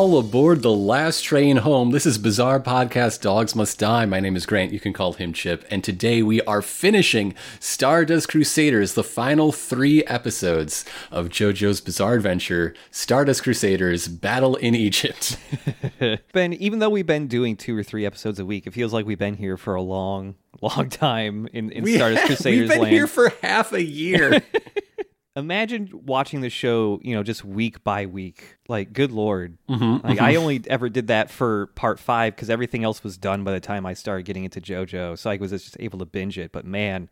all aboard the last train home. This is Bizarre Podcast Dogs Must Die. My name is Grant. You can call him Chip. And today we are finishing Stardust Crusaders, the final three episodes of JoJo's Bizarre Adventure Stardust Crusaders Battle in Egypt. Ben, even though we've been doing two or three episodes a week, it feels like we've been here for a long, long time in, in Stardust Crusaders We've been land. here for half a year. Imagine watching the show, you know, just week by week. Like, good lord. Mm-hmm, like, I only ever did that for part five because everything else was done by the time I started getting into JoJo. So I was just able to binge it. But man,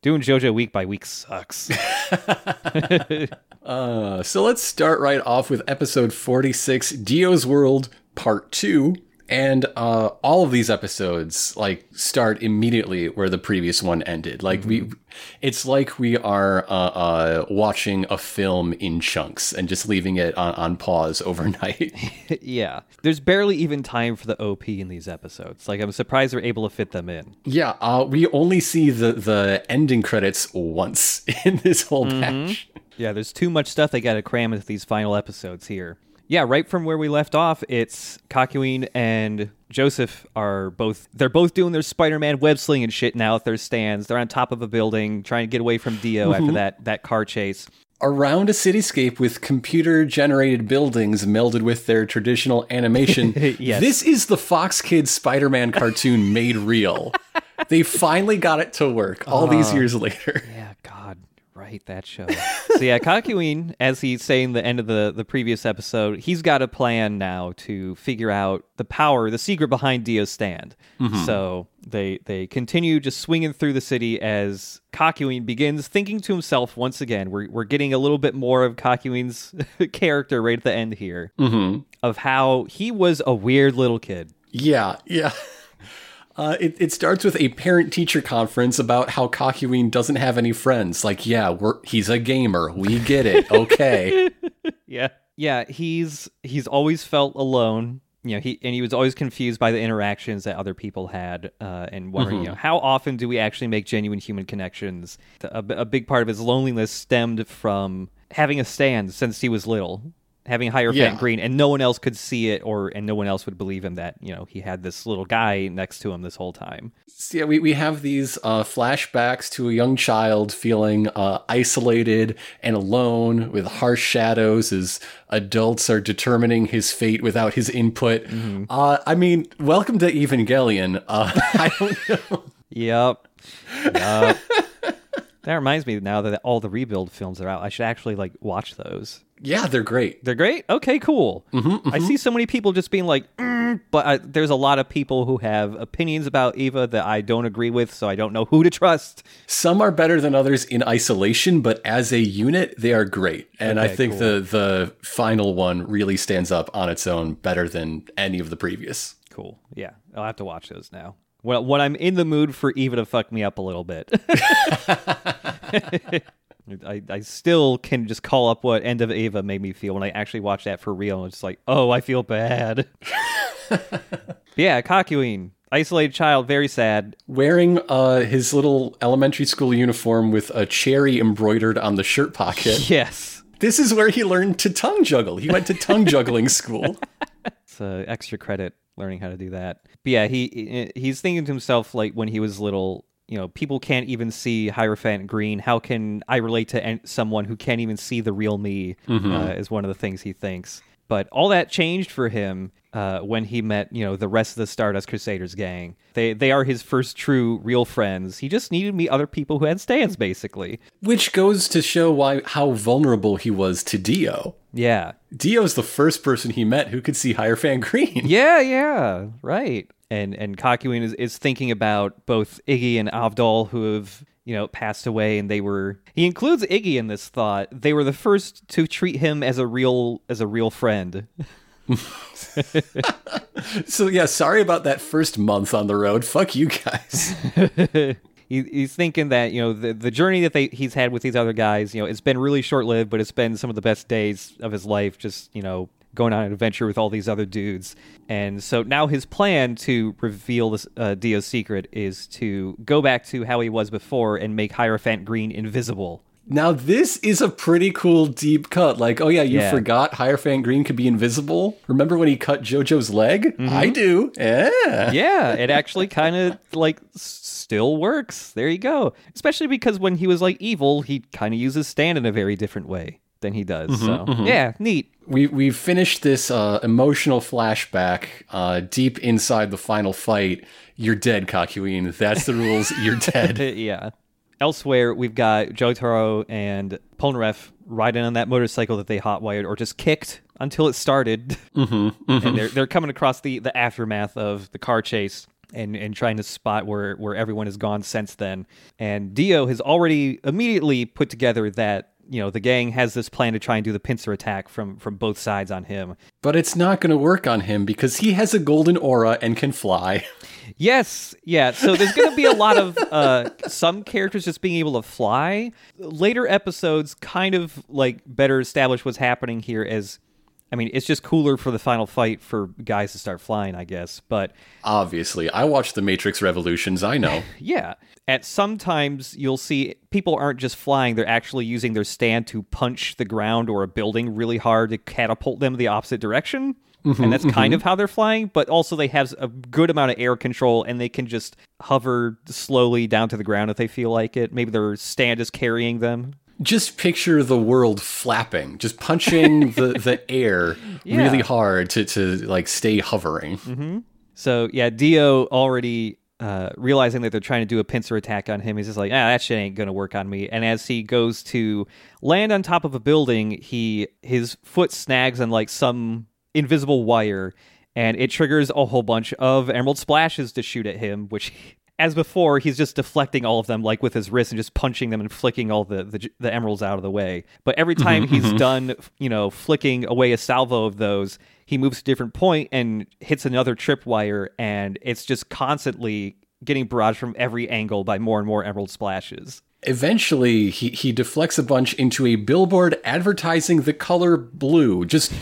doing JoJo week by week sucks. Uh, so let's start right off with episode 46, Dio's World Part 2. And uh, all of these episodes like start immediately where the previous one ended. Like we, it's like we are uh, uh, watching a film in chunks and just leaving it on, on pause overnight. yeah. There's barely even time for the OP in these episodes. Like, I'm surprised we're able to fit them in. yeah, uh, we only see the the ending credits once in this whole batch. Yeah, there's too much stuff they got to cram into these final episodes here. Yeah, right from where we left off, it's Kakyoin and Joseph are both they're both doing their Spider-Man web sling and shit now at their stands. They're on top of a building trying to get away from Dio after mm-hmm. that that car chase. around a cityscape with computer generated buildings melded with their traditional animation. Yes. This is the Fox Kids Spider Man cartoon made real. they finally got it to work all these uh-huh. years later. Yeah, God, right, that show. so yeah, Kakyoin, as he's saying the end of the, the previous episode, he's got a plan now to figure out the power, the secret behind Dio's stand. Mm-hmm. So they they continue just swinging through the city as Kakyoin begins thinking to himself once again. We're we're getting a little bit more of Kakyoin's character right at the end here mm-hmm. of how he was a weird little kid. Yeah, yeah. Uh, it, it starts with a parent teacher conference about how Kakyoin doesn't have any friends. Like, yeah, we're he's a gamer. We get it. Okay. Yeah. Yeah, he's he's always felt alone. You know, he and he was always confused by the interactions that other people had, uh, and wondering, you know, how often do we actually make genuine human connections? A, a big part of his loneliness stemmed from having a stand since he was little, having higher Yeah. Green, and no one else could see it, or and no one else would believe him that you know he had this little guy next to him this whole time. So yeah, we, we have these uh, flashbacks to a young child feeling uh, isolated and alone with harsh shadows as adults are determining his fate without his input. Uh, I mean, welcome to Evangelion. Uh, I don't know. Yep. Yep. That reminds me now that all the rebuild films are out. I should actually like watch those. Yeah, they're great. They're great. Okay, cool. Mm-hmm, I see so many people just being like, mm, but I, there's a lot of people who have opinions about Eva that I don't agree with, so I don't know who to trust. Some are better than others in isolation, but as a unit, they are great. And I think cool. the the final one really stands up on its own better than any of the previous. Cool. Yeah, I'll have to watch those now. Well, when I'm in the mood for Eva to fuck me up a little bit. I, I still can just call up what End of Eva made me feel when I actually watched that for real. And it's like, oh, I feel bad. yeah, Kakyoin, isolated child, very sad. Wearing uh, his little elementary school uniform with a cherry embroidered on the shirt pocket. Yes. This is where he learned to tongue juggle. He went to tongue juggling school. It's uh, extra credit learning how to do that. But yeah, he he's thinking to himself like when he was little, you know, people can't even see Hierophant Green. How can I relate to someone who can't even see the real me? Uh, is one of the things he thinks. But all that changed for him uh, when he met, you know, the rest of the Stardust Crusaders gang. They they are his first true real friends. He just needed to meet other people who had stands, basically. Which goes to show why how vulnerable he was to Dio. Yeah, Dio's the first person he met who could see Hierophant Green. Yeah, yeah, right. And and Kakyoin is, is thinking about both Iggy and Avdol who have you know passed away, and they were. He includes Iggy in this thought. They were the first to treat him as a real as a real friend. So yeah, sorry about that first month on the road. Fuck you guys. he, he's thinking that you know the the journey that they he's had with these other guys, you know, it's been really short lived, but it's been some of the best days of his life. Just you know, going on an adventure with all these other dudes. And so now his plan to reveal this uh, Dio's secret is to go back to how he was before and make Hierophant Green invisible. Now this is a pretty cool deep cut. Like, oh yeah, you Yeah. forgot Hierophant Green could be invisible. Remember when he cut JoJo's leg? I do. Yeah. yeah, it actually kind of like still works. There you go. Especially because when he was like evil, he kind of uses stand in a very different way than he does. so yeah, neat. We we finished this uh, emotional flashback uh, deep inside the final fight. You're dead, Kakyoin. That's the rules. You're dead. yeah. Elsewhere, we've got Jotaro and Polnareff riding on that motorcycle that they hotwired or just kicked until it started. Mm-hmm, And they're they're coming across the the aftermath of the car chase. And, and trying to spot where, where everyone has gone since then. And Dio has already immediately put together that, you know, the gang has this plan to try and do the pincer attack from, from both sides on him. But it's not going to work on him because he has a golden aura and can fly. Yes, yeah. So there's going to be a lot of uh, some characters just being able to fly. Later episodes kind of like better establish what's happening here as. I mean, it's just cooler for the final fight for guys to start flying, I guess. But Obviously, I watched the Matrix Revolutions. I know. yeah, at sometimes you'll see people aren't just flying; they're actually using their stand to punch the ground or a building really hard to catapult them the opposite direction. Mm-hmm, and that's mm-hmm. kind of how they're flying, but also they have a good amount of air control and they can just hover slowly down to the ground if they feel like it. Maybe their stand is carrying them. Just picture the world flapping, just punching the, the air Yeah. really hard to, to like stay hovering. So yeah, Dio already uh, realizing that they're trying to do a pincer attack on him, he's just like, ah, that shit ain't gonna work on me. And as he goes to land on top of a building, he his foot snags on like some invisible wire, and it triggers a whole bunch of emerald splashes to shoot at him, which. As before, he's just deflecting all of them, like with his wrist, and just punching them and flicking all the, the, the emeralds out of the way. But every time he's done, you know, flicking away a salvo of those, he moves to a different point and hits another tripwire, and it's just constantly getting barraged from every angle by more and more emerald splashes. Eventually, he, he deflects a bunch into a billboard advertising the color blue. Just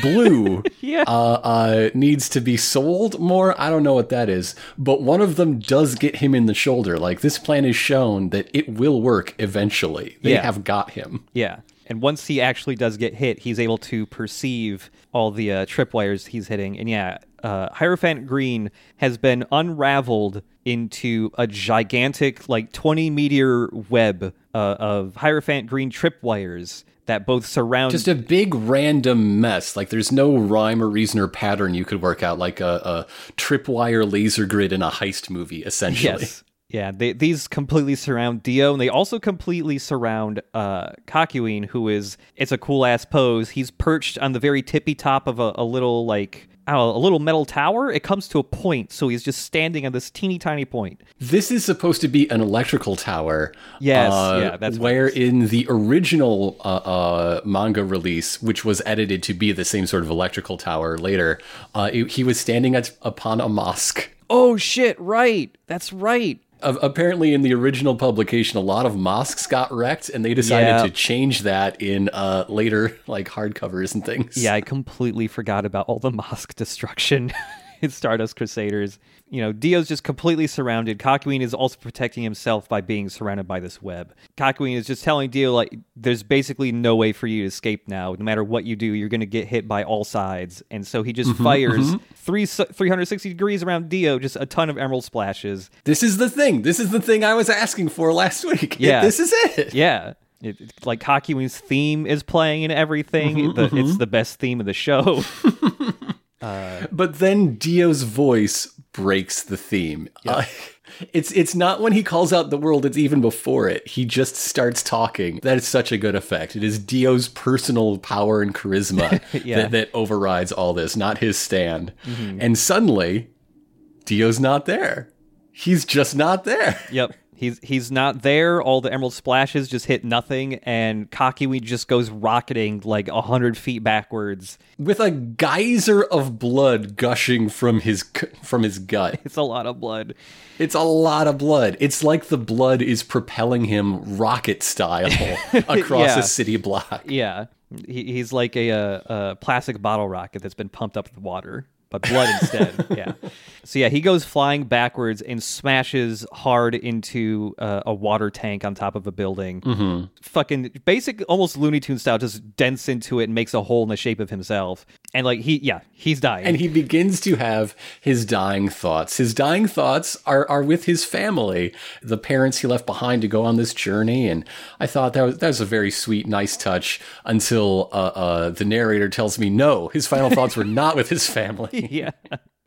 blue Yeah. uh, uh, needs to be sold more. I don't know what that is. But one of them does get him in the shoulder. Like, this plan is shown that it will work eventually. They Yeah. have got him. Yeah. And once he actually does get hit, he's able to perceive all the uh, tripwires he's hitting. And yeah, uh, Hierophant Green has been unraveled into a gigantic, like 20 meter web uh, of Hierophant Green tripwires that both surround. Just a big random mess. Like, there's no rhyme or reason or pattern you could work out, like a, a tripwire laser grid in a heist movie, essentially. Yes. Yeah, they, these completely surround Dio, and they also completely surround uh, Kakyoin, who is, it's a cool ass pose. He's perched on the very tippy top of a, a little, like, know, a little metal tower. It comes to a point, so he's just standing on this teeny tiny point. This is supposed to be an electrical tower. Yes, uh, yeah, that's where in the original uh, uh, manga release, which was edited to be the same sort of electrical tower later, uh, it- he was standing at, upon a mosque. Oh shit, right. That's right. Uh, apparently, in the original publication, a lot of mosques got wrecked, and they decided Yeah. to change that in uh, later like hardcovers and things. Yeah, I completely forgot about all the mosque destruction in Stardust Crusaders. You know, Dio's just completely surrounded. Kakyoin is also protecting himself by being surrounded by this web. Kakyoin is just telling Dio, like, there's basically no way for you to escape now. No matter what you do, you're going to get hit by all sides. And so he just mm-hmm, fires mm-hmm. three, 360 degrees around Dio, just a ton of emerald splashes. This is the thing. This is the thing I was asking for last week. Yeah. this is it. Yeah. It, it- like Kakyoin's theme is playing and everything. Mm-hmm, the, It's the best theme of the show. But then Dio's voice breaks the theme. Uh, it's it's not when he calls out the world, it's even before it. He just starts talking. That is such a good effect. It is Dio's personal power and charisma Yeah. that, that overrides all this, not his stand. And suddenly, Dio's not there. He's just not there. Yep. He's he's not there. All the emerald splashes just hit nothing, and Kakyoin just goes rocketing like a hundred feet backwards. With a geyser of blood gushing from his from his gut. It's a lot of blood. It's a lot of blood. It's like the blood is propelling him rocket style across Yeah. a city block. Yeah, he, he's like a, uh a plastic bottle rocket that's been pumped up with water. But blood instead. yeah. So yeah, he goes flying backwards and smashes hard into uh, a water tank on top of a building. Mm-hmm. Fucking basic, almost Looney Tune style, just dents into it and makes a hole in the shape of himself. And like he, yeah, he's dying. And he begins to have his dying thoughts. His dying thoughts are are with his family, the parents he left behind to go on this journey. And I thought that was that was a very sweet, nice touch until uh, uh, the narrator tells me no, his final thoughts were not with his family. yeah.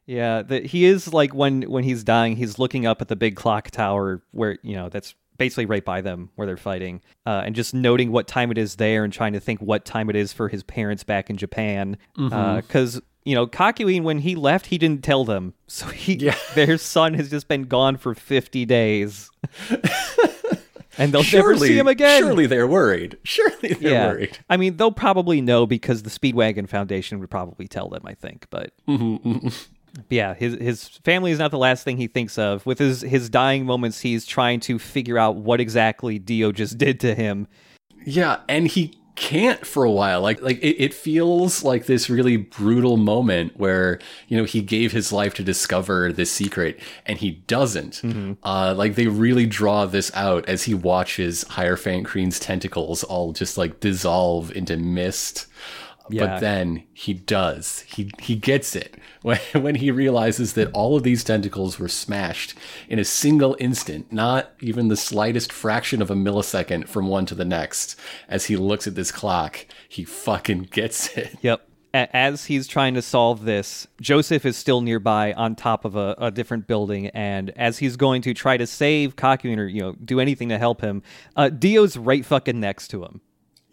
Yeah, that he is like when when he's dying, he's looking up at the big clock tower where you know that's basically right by them where they're fighting, uh, and just noting what time it is there and trying to think what time it is for his parents back in Japan. Uh, mm-hmm. Because you know, Kakyoin when he left, he didn't tell them, so he Yeah. their son has just been gone for fifty days, and they'll never see him again. Surely they're worried. Surely they're yeah, worried. I mean, they'll probably know because the Speedwagon Foundation would probably tell them. I think, but mm-hmm, mm-hmm. Yeah, his his family is not the last thing he thinks of. With his his dying moments, he's trying to figure out what exactly Dio just did to him. Yeah, and he can't for a while. Like like it, it feels like this really brutal moment where, you know, he gave his life to discover this secret and he doesn't. Uh like they really draw this out as he watches Hierophant Green's tentacles all just like dissolve into mist. Yeah. But then he does. He he gets it when when he realizes that all of these tentacles were smashed in a single instant, not even the slightest fraction of a millisecond from one to the next. As he looks at this clock, he fucking gets it. Yep. As he's trying to solve this, Joseph is still nearby on top of a, a different building, and as he's going to try to save Kakyoin or you know do anything to help him, uh, Dio's right fucking next to him.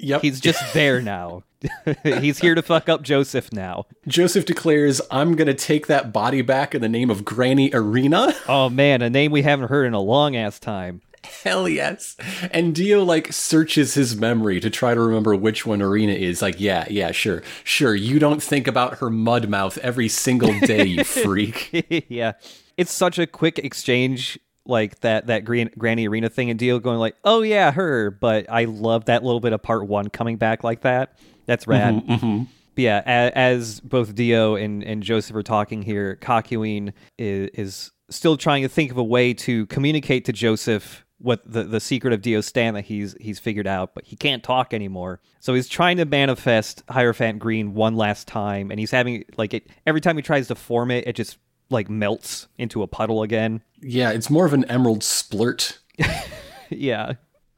Yep. He's just there now. he's here to fuck up Joseph now. Joseph declares, "I'm gonna take that body back in the name of Granny Erina." Oh man, a name we haven't heard in a long ass time. Hell yes. And Dio like searches his memory to try to remember which one Erina is. Like, yeah, yeah, sure, sure. You don't think about her mud mouth every single day, you freak. yeah, it's such a quick exchange, like that that Gran- Granny Erina thing, and Dio going like, "Oh yeah, her." But I love that little bit of part one coming back like that. That's mm-hmm, rad. Mm-hmm. But yeah, a- as both Dio and, and Joseph are talking here, Kakyoin is, is still trying to think of a way to communicate to Joseph what the, the secret of Dio's stand that he's he's figured out, but he can't talk anymore. So he's trying to manifest Hierophant Green one last time, and he's having like it every time he tries to form it, it just like melts into a puddle again. Yeah, it's more of an emerald splurt. yeah.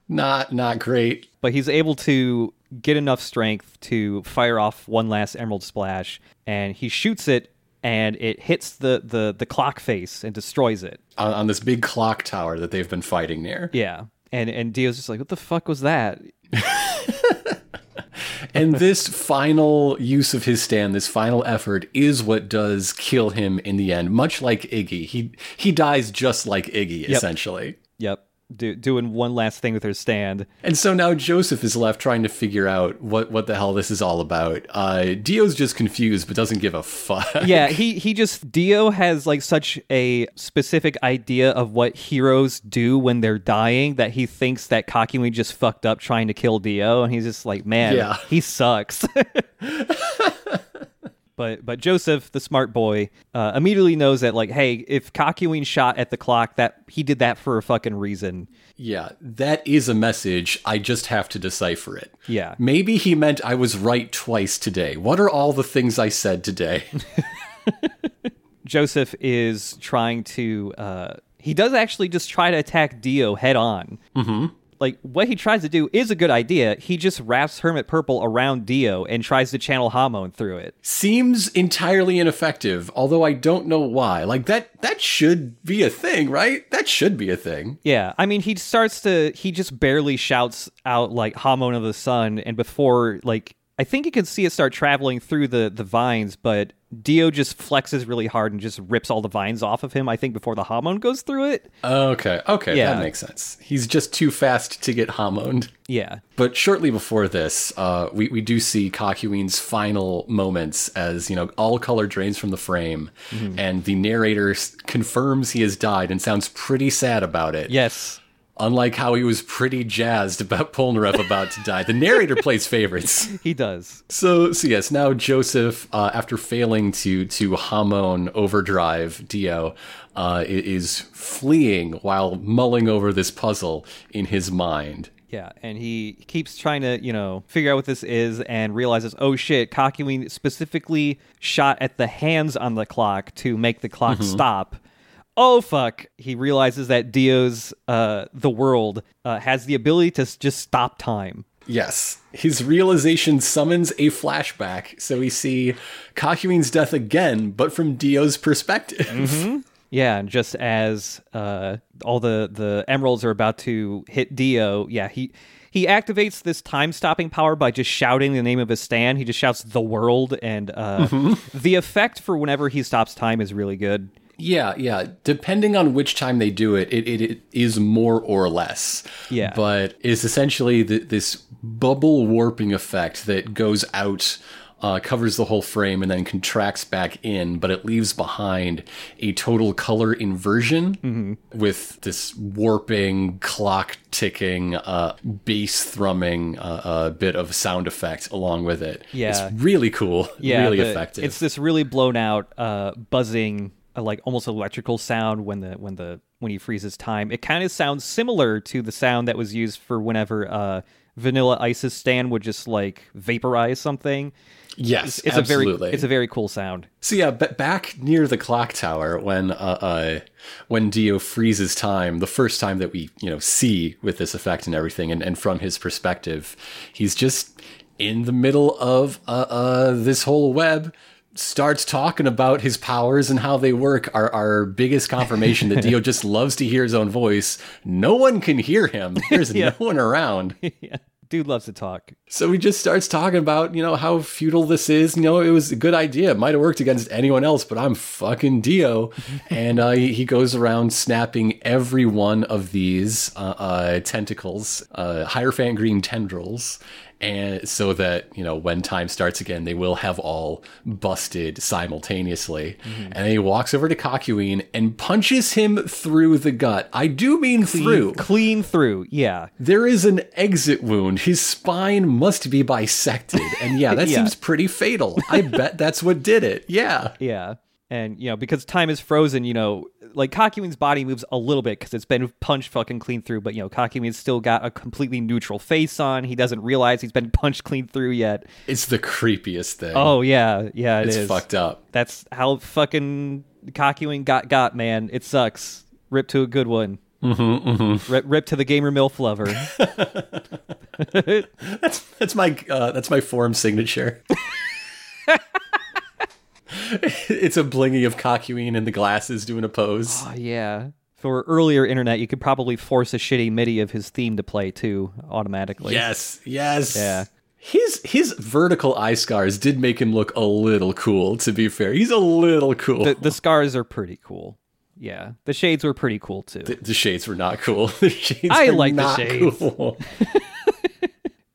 Not not great. but he's able to get enough strength to fire off one last emerald splash and he shoots it and it hits the the the clock face and destroys it On, on this big clock tower that they've been fighting near. yeah and and dio's just like what the fuck was that And this final use of his stand, this final effort, is what does kill him in the end. Much like Iggy, he he dies just like Iggy, essentially. yep do, doing one last thing with her stand And so now Joseph is left trying to figure out what what the hell this is all about. Uh, Dio's just confused, but doesn't give a fuck. yeah he he just dio has like such a specific idea of what heroes do when they're dying that he thinks that Kakyoin just fucked up trying to kill dio and he's just like man Yeah. he sucks But but Joseph, the smart boy, uh, immediately knows that like, hey, if Kakyoin shot at the clock, that he did that for a fucking reason. Yeah, that is a message. I just have to decipher it. Yeah. Maybe he meant I was right twice today. What are all the things I said today? Joseph is trying to. Uh, he does actually just try to attack Dio head on. Mm-hmm. Like what he tries to do is a good idea. He just wraps Hermit Purple around Dio and tries to channel Hamon through it. Seems entirely ineffective, although I don't know why. Like that that should be a thing, right? That should be a thing. Yeah, I mean, he starts to. He just barely shouts out like "Hamon of the Sun," and before like I think you can see it start traveling through the the vines, but Dio just flexes really hard and just rips all the vines off of him. I think before the Hamon goes through it. Okay, okay, Yeah. that makes sense. He's just too fast to get homoned. Yeah, But shortly before this, uh, we, we do see Kakyoin's final moments as, you know, all color drains from the frame, and the narrator confirms he has died and sounds pretty sad about it. yes, Unlike how he was pretty jazzed about Polnareff about to die, the narrator plays favorites. He does. So, so yes, now Joseph, uh, after failing to to Hamon overdrive Dio, uh, is fleeing while mulling over this puzzle in his mind. Yeah, and he keeps trying to, you know, figure out what this is and realizes, oh shit, Kakyoin specifically shot at the hands on the clock to make the clock stop. Oh fuck! He realizes that Dio's uh, the world uh, has the ability to just stop time. Yes, his realization summons a flashback, so we see Kakyoin's death again, but from Dio's perspective. Yeah, and just as uh, all the the emeralds are about to hit Dio, yeah, he he activates this time stopping power by just shouting the name of his stand. He just shouts the world, and uh, the effect for whenever he stops time is really good. Yeah, yeah. Depending on which time they do it, it, it, it is more or less. Yeah. But it's essentially the, this bubble warping effect that goes out, uh, covers the whole frame, and then contracts back in, but it leaves behind a total color inversion with this warping, clock ticking, uh, bass thrumming uh, uh, bit of sound effect along with it. Yeah. It's really cool, Yeah, really effective. It's this really blown out, uh, buzzing, uh, like almost electrical sound when the when the when he freezes time. It kind of sounds similar to the sound that was used for whenever uh, Vanilla Ice's stand would just like vaporize something. yes, It's absolutely. a very it's a very cool sound. So yeah, but back near the clock tower when uh, uh when Dio freezes time, the first time that we you know see with this effect and everything, and, and from his perspective, he's just in the middle of uh, uh this whole web. Starts talking about his powers and how they work. Our our biggest confirmation that Dio just loves to hear his own voice. No one can hear him. There's no one around. yeah. Dude loves to talk. So he just starts talking about, you know, how futile this is. You know, it was a good idea. It might have worked against anyone else, but I'm fucking Dio. and uh, he, he goes around snapping every one of these uh, uh, tentacles, uh, Hierophant green tendrils. And so that, you know, when time starts again, they will have all busted simultaneously. Mm-hmm. And then he walks over to Kakyoin and punches him through the gut. I do mean through. Clean through. Yeah. There is an exit wound. His spine must be bisected. And yeah, that Yeah. seems pretty fatal. I bet that's what did it. Yeah. Yeah. And, you know, because time is frozen, you know, like Kakyoin's body moves a little bit because it's been punched fucking clean through, but, you know, Kakyoin's still got a completely neutral face on. He doesn't realize he's been punched clean through yet. It's the creepiest thing. Oh, yeah. Yeah, it it's is. fucked up. That's how fucking Kakyoin got got, man. It sucks. Rip to a good one. Mm-hmm, mm-hmm. Rip, rip to the gamer milf lover. That's my uh, that's my form signature. it's a Blingee of Kakyoin in the glasses doing a pose. oh, yeah. For earlier internet, you could probably force a shitty MIDI of his theme to play too automatically. Yes, yes. Yeah. His his vertical eye scars did make him look a little cool. To be fair, he's a little cool. The, the scars are pretty cool. Yeah. The shades were pretty cool too. The, the shades were not cool. The shades I like the shades. cool.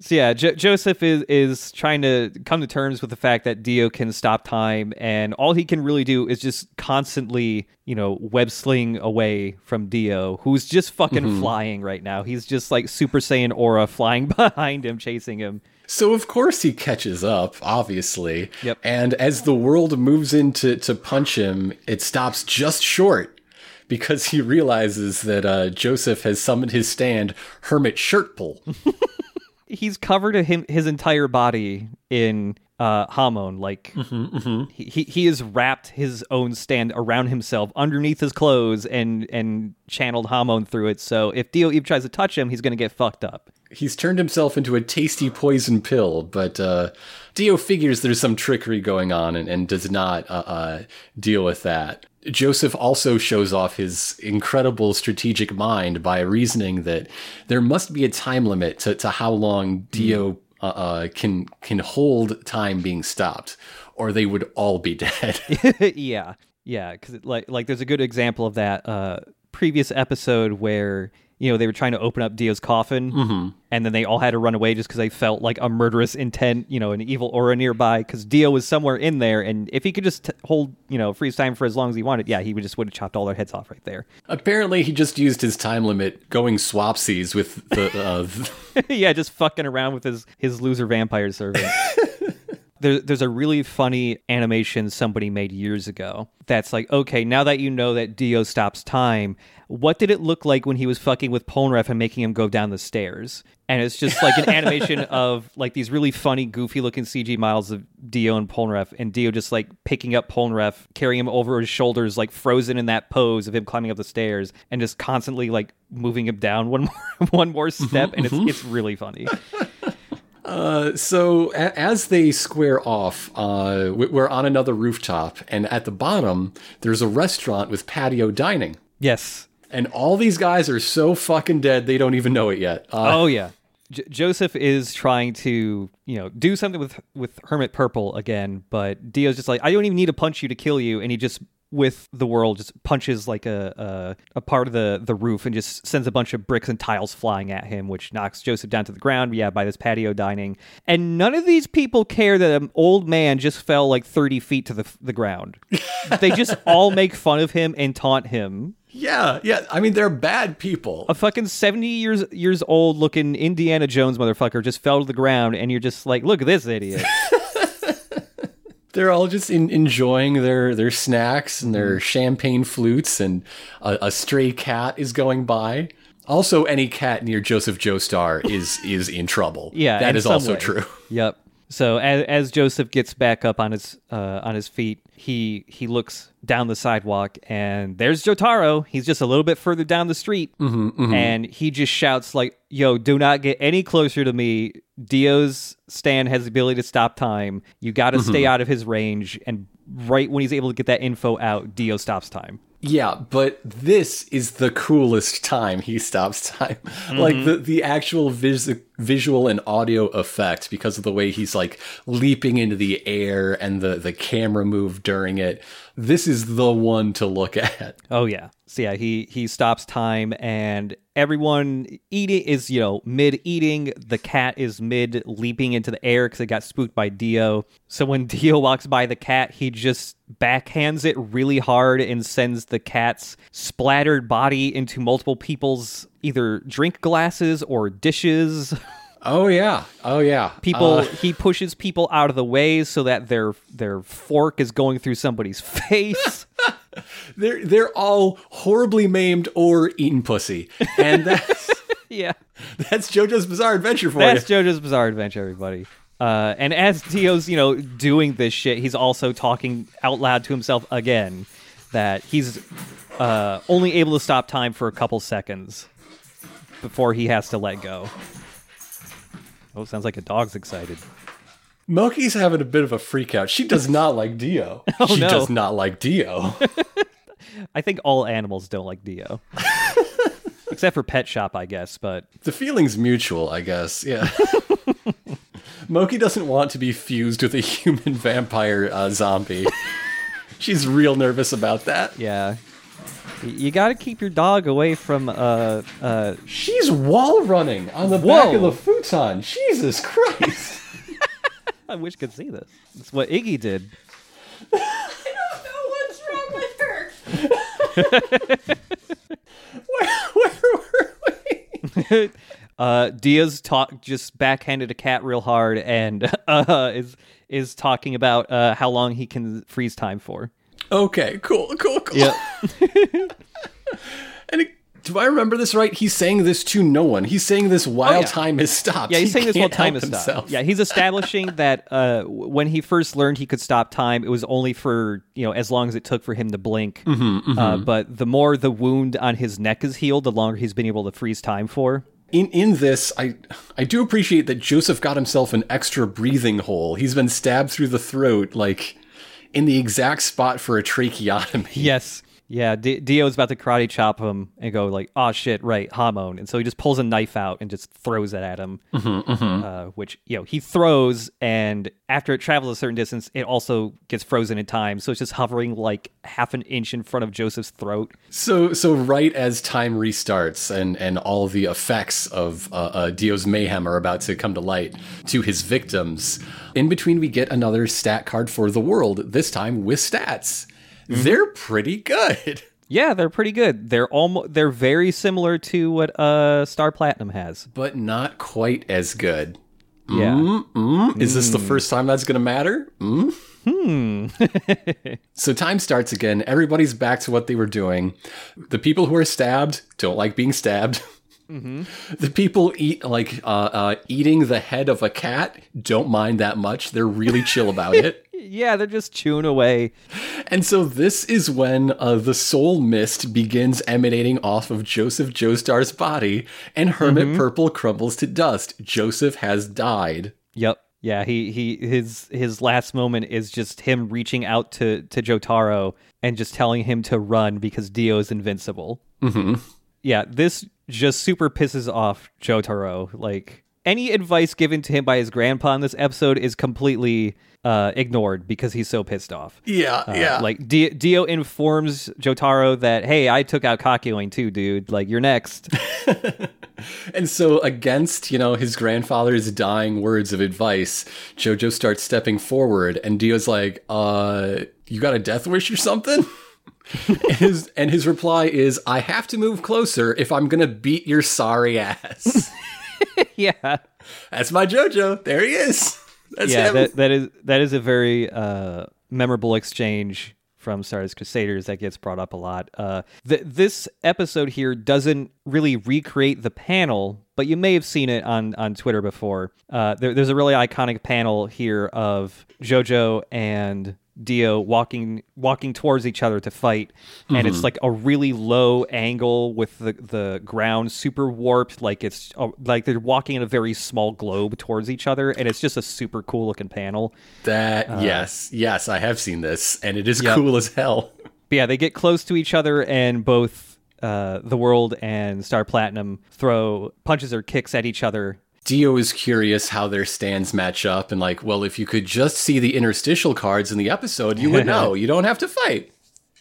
So yeah, jo- Joseph is is trying to come to terms with the fact that Dio can stop time, and all he can really do is just constantly, you know, web sling away from Dio, who's just fucking Mm-hmm. flying right now. He's just like Super Saiyan aura flying behind him, chasing him. So of course he catches up, obviously. Yep. And as the world moves in to, to punch him, it stops just short because he realizes that uh, Joseph has summoned his stand, Hermit Shirtpull. He's covered him his entire body in uh Hamon like He, he he has wrapped his own stand around himself underneath his clothes and and channeled Hamon through it. So if Dio even tries to touch him he's going to get fucked up. He's turned himself into a tasty poison pill, but uh, Dio figures there's some trickery going on and, and does not uh, uh, deal with that. Joseph also shows off his incredible strategic mind by reasoning that there must be a time limit to, to how long Dio uh, uh, can can hold time being stopped, or they would all be dead. yeah, yeah, because like like there's a good example of that uh, previous episode where you know, they were trying to open up Dio's coffin, Mm-hmm. and then they all had to run away just because they felt like a murderous intent, you know, an evil aura nearby. Because Dio was somewhere in there, and if he could just t- hold, you know, freeze time for as long as he wanted, yeah, he would just would have chopped all their heads off right there. Apparently, he just used his time limit going swapsies with the. Uh, yeah, just fucking around with his his loser vampire servant. There, there's a really funny animation somebody made years ago that's like, okay, now that you know that Dio stops time, what did it look like when he was fucking with Polnareff and making him go down the stairs? And it's just like an animation of like these really funny, goofy looking CG models of Dio and Polnareff, and Dio just like picking up Polnareff, carrying him over his shoulders, like frozen in that pose of him climbing up the stairs, and just constantly like moving him down one more one more step, and it's it's really funny. Uh, so a- as they square off, uh, we- we're on another rooftop, and at the bottom there's a restaurant with patio dining, Yes. And all these guys are so fucking dead they don't even know it yet. Uh, Oh yeah. J- Joseph is trying to, you know, do something with with Hermit Purple again, but Dio's just like, I don't even need to punch you to kill you, and he just with the world just punches like a, a a part of the the roof and just sends a bunch of bricks and tiles flying at him, which knocks Joseph down to the ground. Yeah, by this patio dining, and none of these people care that an old man just fell like thirty feet to the the ground. they just all make fun of him and taunt him yeah, yeah. I mean, they're bad people. a fucking 70 years years old looking Indiana Jones motherfucker just fell to the ground and you're just like, look at this idiot. They're all just in, enjoying their their snacks and Mm. their champagne flutes, and a, a stray cat is going by. Also, any cat near Joseph Joestar is is in trouble. Yeah, that is also way. true. Yep. So as, as Joseph gets back up on his uh, on his feet, he he looks down the sidewalk and there's Jotaro. He's just a little bit further down the street, mm-hmm, mm-hmm. and he just shouts like, "Yo, do not get any closer to me." Dio's stand has the ability to stop time. You got to stay mm-hmm. out of his range. And right when he's able to get that info out, Dio stops time. Yeah, but this is the coolest time he stops time. Like the the actual vis- visual and audio effect because of the way he's like leaping into the air and the the camera move during it. This is the one to look at. Oh yeah. So yeah, he he stops time and everyone eating is you know mid eating. The cat is mid leaping into the air because it got spooked by Dio. So when Dio walks by the cat, he just backhands it really hard and sends the cat's splattered body into multiple people's either drink glasses or dishes. Oh yeah. Oh yeah. People Uh, he pushes people out of the way so that their their fork is going through somebody's face. they're they're all horribly maimed or eaten pussy. And that's yeah. that's JoJo's Bizarre Adventure for That's you. JoJo's Bizarre Adventure, everybody. Uh, and as Dio's, you know, doing this shit, he's also talking out loud to himself again that he's uh, only able to stop time for a couple seconds before he has to let go. Oh, sounds like a dog's excited. Moki's having a bit of a freak out. She does not like Dio. she Oh, no. does not like Dio. I think all animals don't like Dio. Except for Pet Shop, I guess, but the feeling's mutual, I guess. Yeah. Moki doesn't want to be fused with a human vampire uh, zombie. She's real nervous about that. yeah. You got to keep your dog away from uh uh She's wall running on the back Whoa. of the futon. Jesus Christ. I wish I could see this. It's what Iggy did. I don't know what's wrong with her. where, where were we? uh Diaz talk just backhanded a cat real hard and uh is is talking about uh how long he can freeze time for. Okay, cool, cool, cool. Yep. And it, do I remember this right? He's saying this to no one. He's saying this while Oh, yeah. time has stopped. Yeah, he's He saying this while time has stopped. Yeah, he's establishing that uh, when he first learned he could stop time, it was only for you know as long as it took for him to blink. Mm-hmm, Uh, but the more the wound on his neck is healed, the longer he's been able to freeze time for. in in this, I I do appreciate that Joseph got himself an extra breathing hole. He's been stabbed through the throat, like in the exact spot for a tracheotomy. Yes. Yeah, D- Dio's about to karate chop him and go like, "Oh shit, right, Hamon," and so he just pulls a knife out and just throws it at him. Uh, which you know he throws, and after it travels a certain distance, it also gets frozen in time, so it's just hovering like half an inch in front of Joseph's throat. So, so right as time restarts and and all the effects of uh, uh, Dio's mayhem are about to come to light to his victims, in between we get another stat card for the world. This time with stats. They're pretty good. Yeah, they're pretty good. They're almost they're very similar to what uh Star Platinum has. but not quite as good. Yeah. Mm, is this the first time that's going to matter? Mm? Hmm. so time starts again. Everybody's back to what they were doing. The people who are stabbed don't like being stabbed. The people eat like uh, uh, eating the head of a cat don't mind that much. They're really chill about it. Yeah, they're just chewing away. And so this is when uh, the soul mist begins emanating off of Joseph Joestar's body, and Hermit Purple crumbles to dust. Joseph has died. Yep. Yeah, he he his his last moment is just him reaching out to to Jotaro and just telling him to run because Dio is invincible. Mm-hmm. Yeah, this just super pisses off Jotaro. Like any advice given to him by his grandpa in this episode is completely uh, ignored because he's so pissed off. Yeah, Uh, yeah. Like Dio, Dio informs Jotaro that, "Hey, I took out Kakyoin too, dude. Like you're next." And so, against you know his grandfather's dying words of advice, Jojo starts stepping forward, and Dio's like, "Uh, you got a death wish or something?" and, his, and his reply is, "I have to move closer if I'm gonna beat your sorry ass." yeah. That's my Jojo. There he is. That's yeah, him. that that is that is a very uh, memorable exchange from Stardust Crusaders that gets brought up a lot. Uh, th- this episode here doesn't really recreate the panel, but you may have seen it on on Twitter before. Uh, there, there's a really iconic panel here of JoJo and Dio walking walking towards each other to fight, and it's like a really low angle with the the ground super warped, like it's uh, like they're walking in a very small globe towards each other, and it's just a super cool looking panel. that yes, yes, I have seen this, and it is Yep. cool as hell. But yeah, they get close to each other, and both uh, the World and Star Platinum throw punches or kicks at each other. Dio is curious how their stands match up, and like, well, if you could just see the interstitial cards in the episode, you would know. You don't have to fight.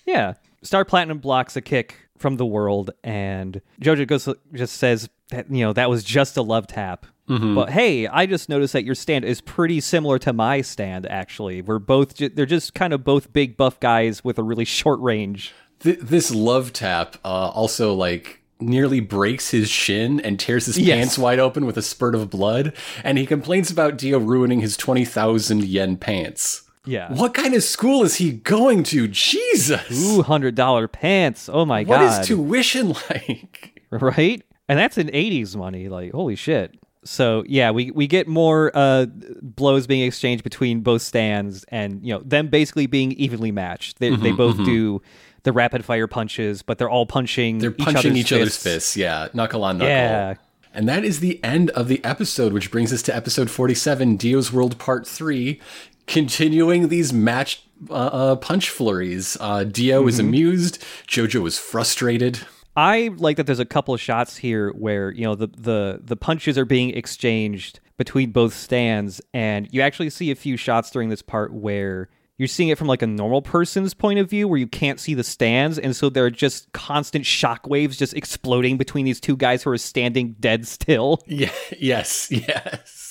Yeah, Star Platinum blocks a kick from the World, and JoJo goes just says that you know that was just a love tap. But hey, I just noticed that your stand is pretty similar to my stand. Actually, we're both ju- they're just kind of both big buff guys with a really short range. Th- this love tap uh, also like nearly breaks his shin and tears his Yes. pants wide open with a spurt of blood, and he complains about Dio ruining his twenty thousand yen pants. Yeah. What kind of school is he going to? Jesus! Ooh, hundred dollar pants. Oh my What god. is tuition like? right? And that's in 80s money. Like, holy shit. So yeah, we, we get more uh, blows being exchanged between both stands, and you know them basically being evenly matched. They, Mm-hmm, they both do the rapid fire punches, but they're all punching. They're each punching other's each other's fists. fists. Yeah, knuckle on knuckle. Yeah. And that is the end of the episode, which brings us to episode 47, Dio's World Part 3, continuing these match uh, uh, punch flurries. Uh, Dio is Mm-hmm. amused, Jojo is frustrated. I like that there's a couple of shots here where you know the the the punches are being exchanged between both stands, and you actually see a few shots during this part where you're seeing it from like a normal person's point of view where you can't see the stands and so there are just constant shockwaves just exploding between these two guys who are standing dead still Yeah, yes, yes.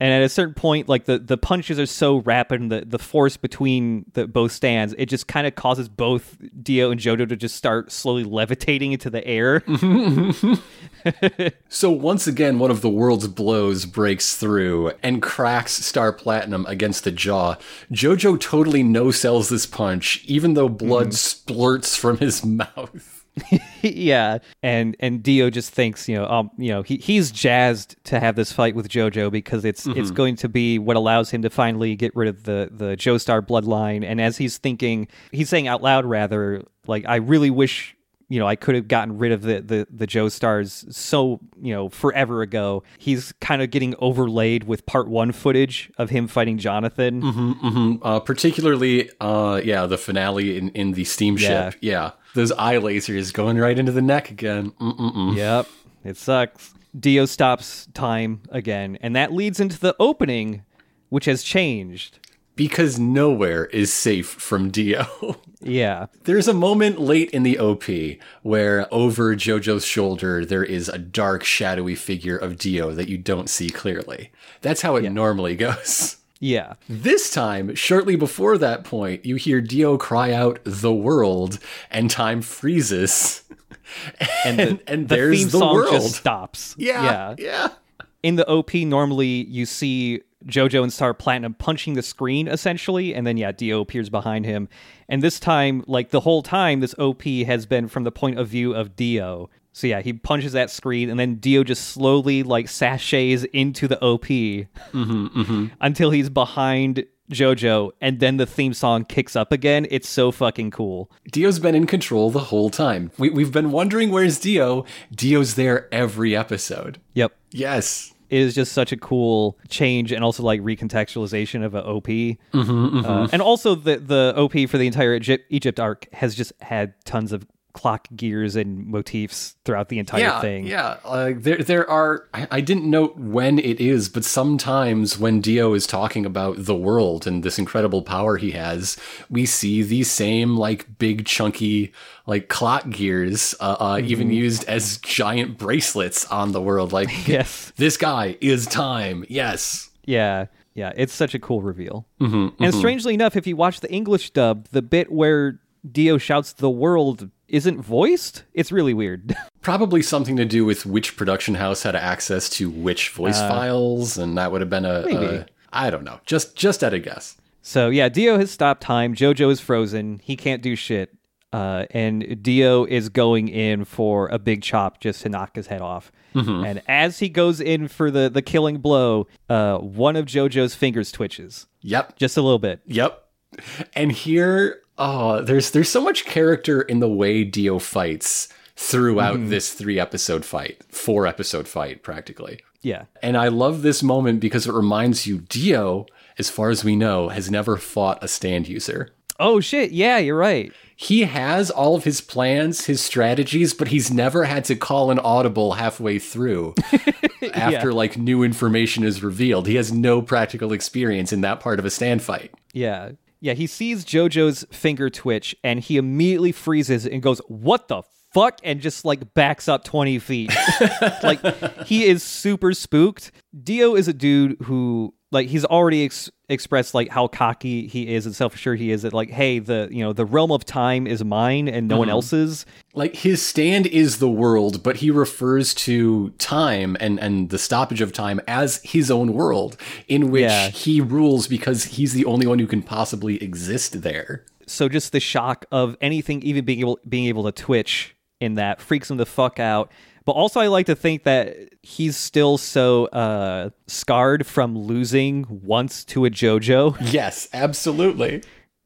And at a certain point like the, the punches are so rapid and the, the force between the both stands it just kind of causes both dio and jodo to just start slowly levitating into the air So once again, one of the world's blows breaks through and cracks Star Platinum against the jaw. Jojo totally no sells this punch, even though blood Mm-hmm. splurts from his mouth. yeah, and and Dio just thinks, you know, um, you know, he he's jazzed to have this fight with JoJo because it's it's going to be what allows him to finally get rid of the the Joestar bloodline. And as he's thinking, he's saying out loud, rather, like, I really wish you know, I could have gotten rid of the the the Joestars so you know forever ago. He's kind of getting overlaid with part one footage of him fighting Jonathan. Mm-hmm, uh, particularly, uh, yeah, the finale in, in the steamship. Yeah. Those eye lasers going right into the neck again. Mm-mm-mm. Yep, it sucks. Dio stops time again, and that leads into the opening, which has changed. Because nowhere is safe from Dio. Yeah. There's a moment late in the OP where over Jojo's shoulder there is a dark, shadowy figure of Dio that you don't see clearly. That's how it normally goes. Yeah. This time, shortly before that point, you hear Dio cry out the world and time freezes. And, and, and The there's theme the song world. just stops. yeah, yeah. in the OP, normally you see JoJo and Star Platinum punching the screen essentially, and then yeah, Dio appears behind him. And this time, like the whole time, this OP has been from the point of view of Dio. So yeah, he punches that screen, and then Dio just slowly like sashays into the OP mm-hmm, mm-hmm. until he's behind JoJo, and then the theme song kicks up again. It's so fucking cool. Dio's been in control the whole time. We, we've been wondering where's Dio. Dio's there every episode. Yep. Yes. Is just such a cool change and also like recontextualization of an OP. Uh, and also the the OP for the entire Egypt, Egypt arc has just had tons of clock gears and motifs throughout the entire yeah, thing. Yeah, uh, there there are. I, I didn't note when it is, but sometimes when Dio is talking about the world and this incredible power he has, we see these same like big chunky like clock gears, uh, uh, Mm-hmm. even used as giant bracelets on the world. Like, Yes. this guy is time. Yes. Yeah. Yeah, it's such a cool reveal. Mm-hmm, and strangely enough, if you watch the English dub, the bit where Dio shouts "the world" isn't voiced. It's really weird. Probably something to do with which production house had access to which voice files, and that would have been a. Uh, maybe. a I don't know. Just just at a guess. So yeah, Dio has stopped time. Jojo is frozen. He can't do shit. Uh, and Dio is going in for a big chop just to knock his head off. And as he goes in for the the killing blow, uh, one of Jojo's fingers twitches Yep. just a little bit. Yep. And here, oh, there's there's so much character in the way Dio fights throughout this three episode fight, four episode fight, practically. Yeah, And I love this moment because it reminds you Dio, as far as we know, has never fought a stand user. Oh shit! Yeah, you're right. He has all of his plans, his strategies, but he's never had to call an audible halfway through after like new information is revealed. He has no practical experience in that part of a stand fight. Yeah, yeah. He sees Jojo's finger twitch, and he immediately freezes and goes, "What the fuck?" and just like backs up twenty feet. like he is super spooked. Dio is a dude who like he's already ex- expressed like how cocky he is and self-assured he is that like hey the you know the realm of time is mine and no one mm-hmm. else's. Like his stand is the world but he refers to time and and the stoppage of time as his own world in which Yeah. he rules because he's the only one who can possibly exist there. So just the shock of anything even being able being able to twitch in that freaks him the fuck out. But also i like to think that he's still so uh scarred from losing once to a jojo. Yes absolutely.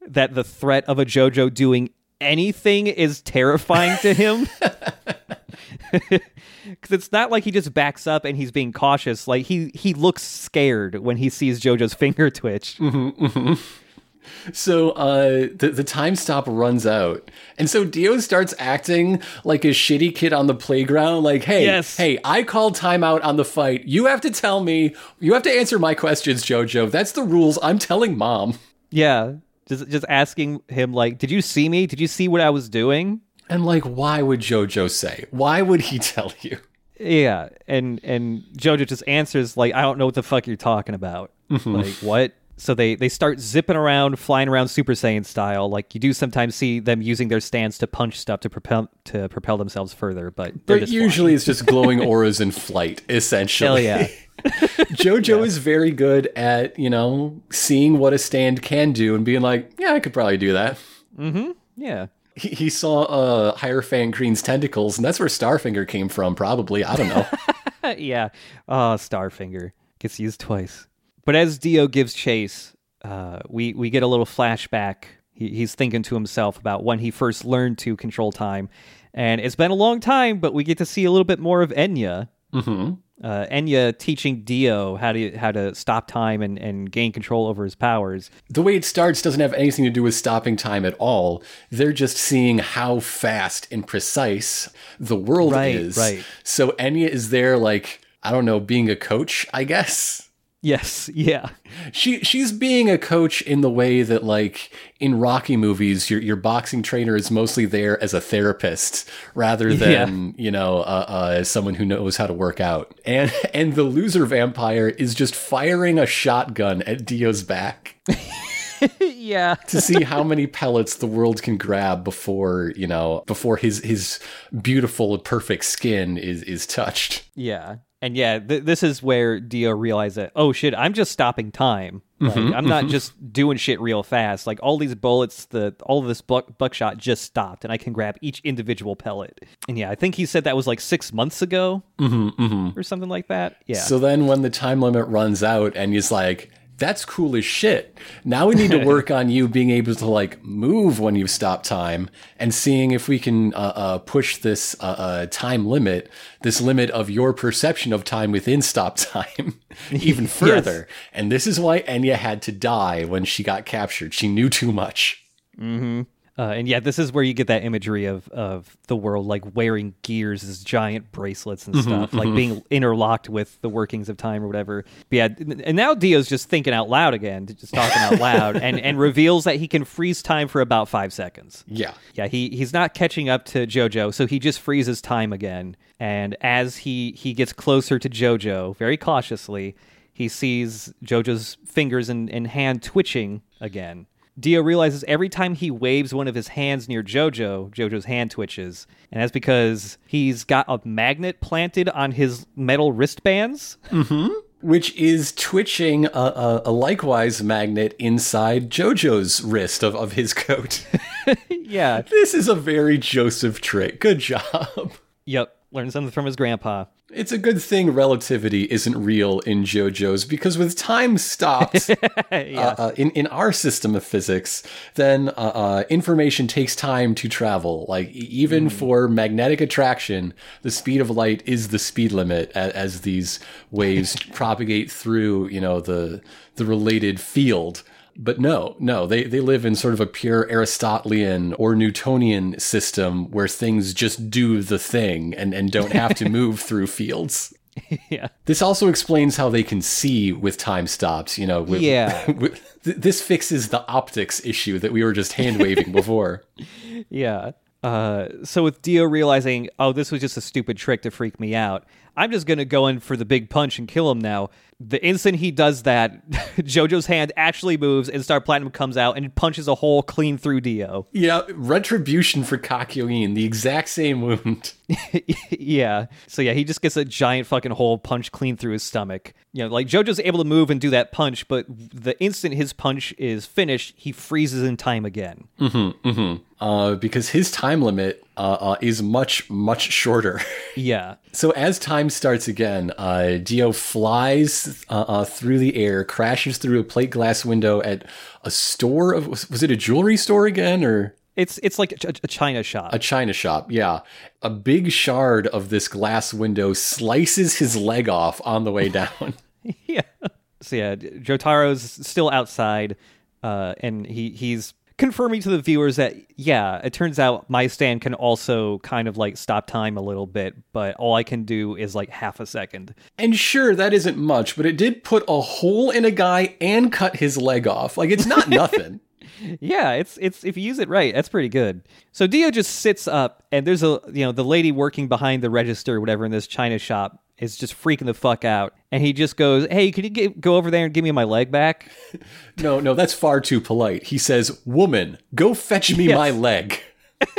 That the threat of a jojo doing anything is terrifying to him. Because it's not like he just backs up and he's being cautious. Like he he looks scared when he sees jojo's finger twitch so uh the, the time stop runs out. And so dio starts acting like a shitty kid on the playground like hey Yes. hey i called timeout on the fight. You have to tell me you have to answer my questions jojo. That's the rules i'm telling mom. Yeah. Just just asking him like did you see me? Did you see what i was doing? And like why would jojo say? Why would he tell you? Yeah, and and Jojo just answers like, "I don't know what the fuck you're talking about." Like what? So they they start zipping around, flying around Super Saiyan style. Like you do sometimes see them using their stands to punch stuff to propel to propel themselves further, but they're But just usually it's just glowing auras in flight, essentially. Hell yeah. Jojo is very good at, you know, seeing what a stand can do and being like, yeah, I could probably do that. flying. yeah. He, he saw uh, Hierophant Green's tentacles, and that's where Starfinger came from, probably. I don't know. yeah. Oh, Starfinger gets used twice. But as Dio gives chase, uh, we we get a little flashback. He, he's thinking to himself about when he first learned to control time. And it's been a long time, but we get to see a little bit more of Enya. Mm-hmm. Uh, Enya teaching Dio how to how to stop time and, and gain control over his powers. The way it starts doesn't have anything to do with stopping time at all. They're just seeing how fast and precise the world Right, is. right. So Enya is there, like, I don't know, being a coach, I guess. Yes, yeah. She she's being a coach in the way that like in Rocky movies, your your boxing trainer is mostly there as a therapist rather than you know uh, uh, as someone who knows how to work out. And and the loser vampire is just firing a shotgun at Dio's back yeah. to see how many pellets the world can grab before you know before his his beautiful perfect skin is is touched. Yeah. And yeah, th- this is where Dio realized that, oh shit, I'm just stopping time. Like, mm-hmm, I'm not mm-hmm. just doing shit real fast. Like all these bullets, the all of this buck, buckshot just stopped, and I can grab each individual pellet. And yeah, I think he said that was like six months ago, mm-hmm, or something like that. Yeah, So then when the time limit runs out and he's like, that's cool as shit. Now we need to work on you being able to like move when you stop time and seeing if we can uh, uh, push this uh, uh, time limit, this limit of your perception of time within stop time even further. And this is why Enya had to die when she got captured. She knew too much. Uh, and yeah, this is where you get that imagery of of the world like wearing gears as giant bracelets and stuff, like being interlocked with the workings of time or whatever. But yeah, and now Dio's just thinking out loud again, just talking out loud, and and reveals that he can freeze time for about five seconds. Yeah. Yeah, he he's not catching up to Jojo, so he just freezes time again. And as he he gets closer to Jojo, very cautiously, he sees Jojo's fingers and, and hand twitching again. Dio realizes every time he waves one of his hands near Jojo, Jojo's hand twitches. And that's because he's got a magnet planted on his metal wristbands. Mm-hmm. Which is twitching a, a, a likewise magnet inside JoJo's wrist of, of his coat. yeah. this is a very Joseph trick. Good job. Yep. Learned something from his grandpa. It's a good thing relativity isn't real in JoJo's because with time stopped uh, uh, in in our system of physics, then uh, uh, information takes time to travel. Like even for magnetic attraction, the speed of light is the speed limit as, as these waves propagate through you know the the related field. But no, no, they, they live in sort of a pure Aristotelian or Newtonian system where things just do the thing and, and don't have to move through fields. yeah. This also explains how they can see with time stops, you know. With, Yeah. with- th- this fixes the optics issue that we were just hand waving before. Yeah. Uh, so with Dio realizing, oh, this was just a stupid trick to freak me out, I'm just gonna go in for the big punch and kill him now. The instant he does that, JoJo's hand actually moves and Star Platinum comes out and punches a hole clean through Dio. Yeah, retribution for Kakyoin, the exact same wound. yeah. So yeah, he just gets a giant fucking hole punched clean through his stomach. You know, like JoJo's able to move and do that punch, but the instant his punch is finished, he freezes in time again. Mm-hmm, mm-hmm. Uh, because his time limit uh, uh, is much, much shorter. Yeah. So as time starts again, uh, Dio flies uh, uh, through the air, crashes through a plate glass window at a store of was, it a jewelry store again or It's it's like a, a China shop. a china shop? Yeah, a big shard of this glass window slices his leg off on the way down. yeah. So yeah, Jotaro's still outside, uh, and he he's confirming to the viewers that yeah, it turns out my stand can also kind of like stop time a little bit, but all I can do is like half a second. and sure, that isn't much, but it did put a hole in a guy and cut his leg off. Like it's not nothing. Yeah, it's it's if you use it right, that's pretty good. So Dio just sits up, and there's a you know the lady working behind the register, or whatever, in this china shop is just freaking the fuck out, and he just goes, "Hey, can you get, go over there and give me my leg back?" No, no, that's far too polite. He says, "Woman, go fetch me Yes. my leg."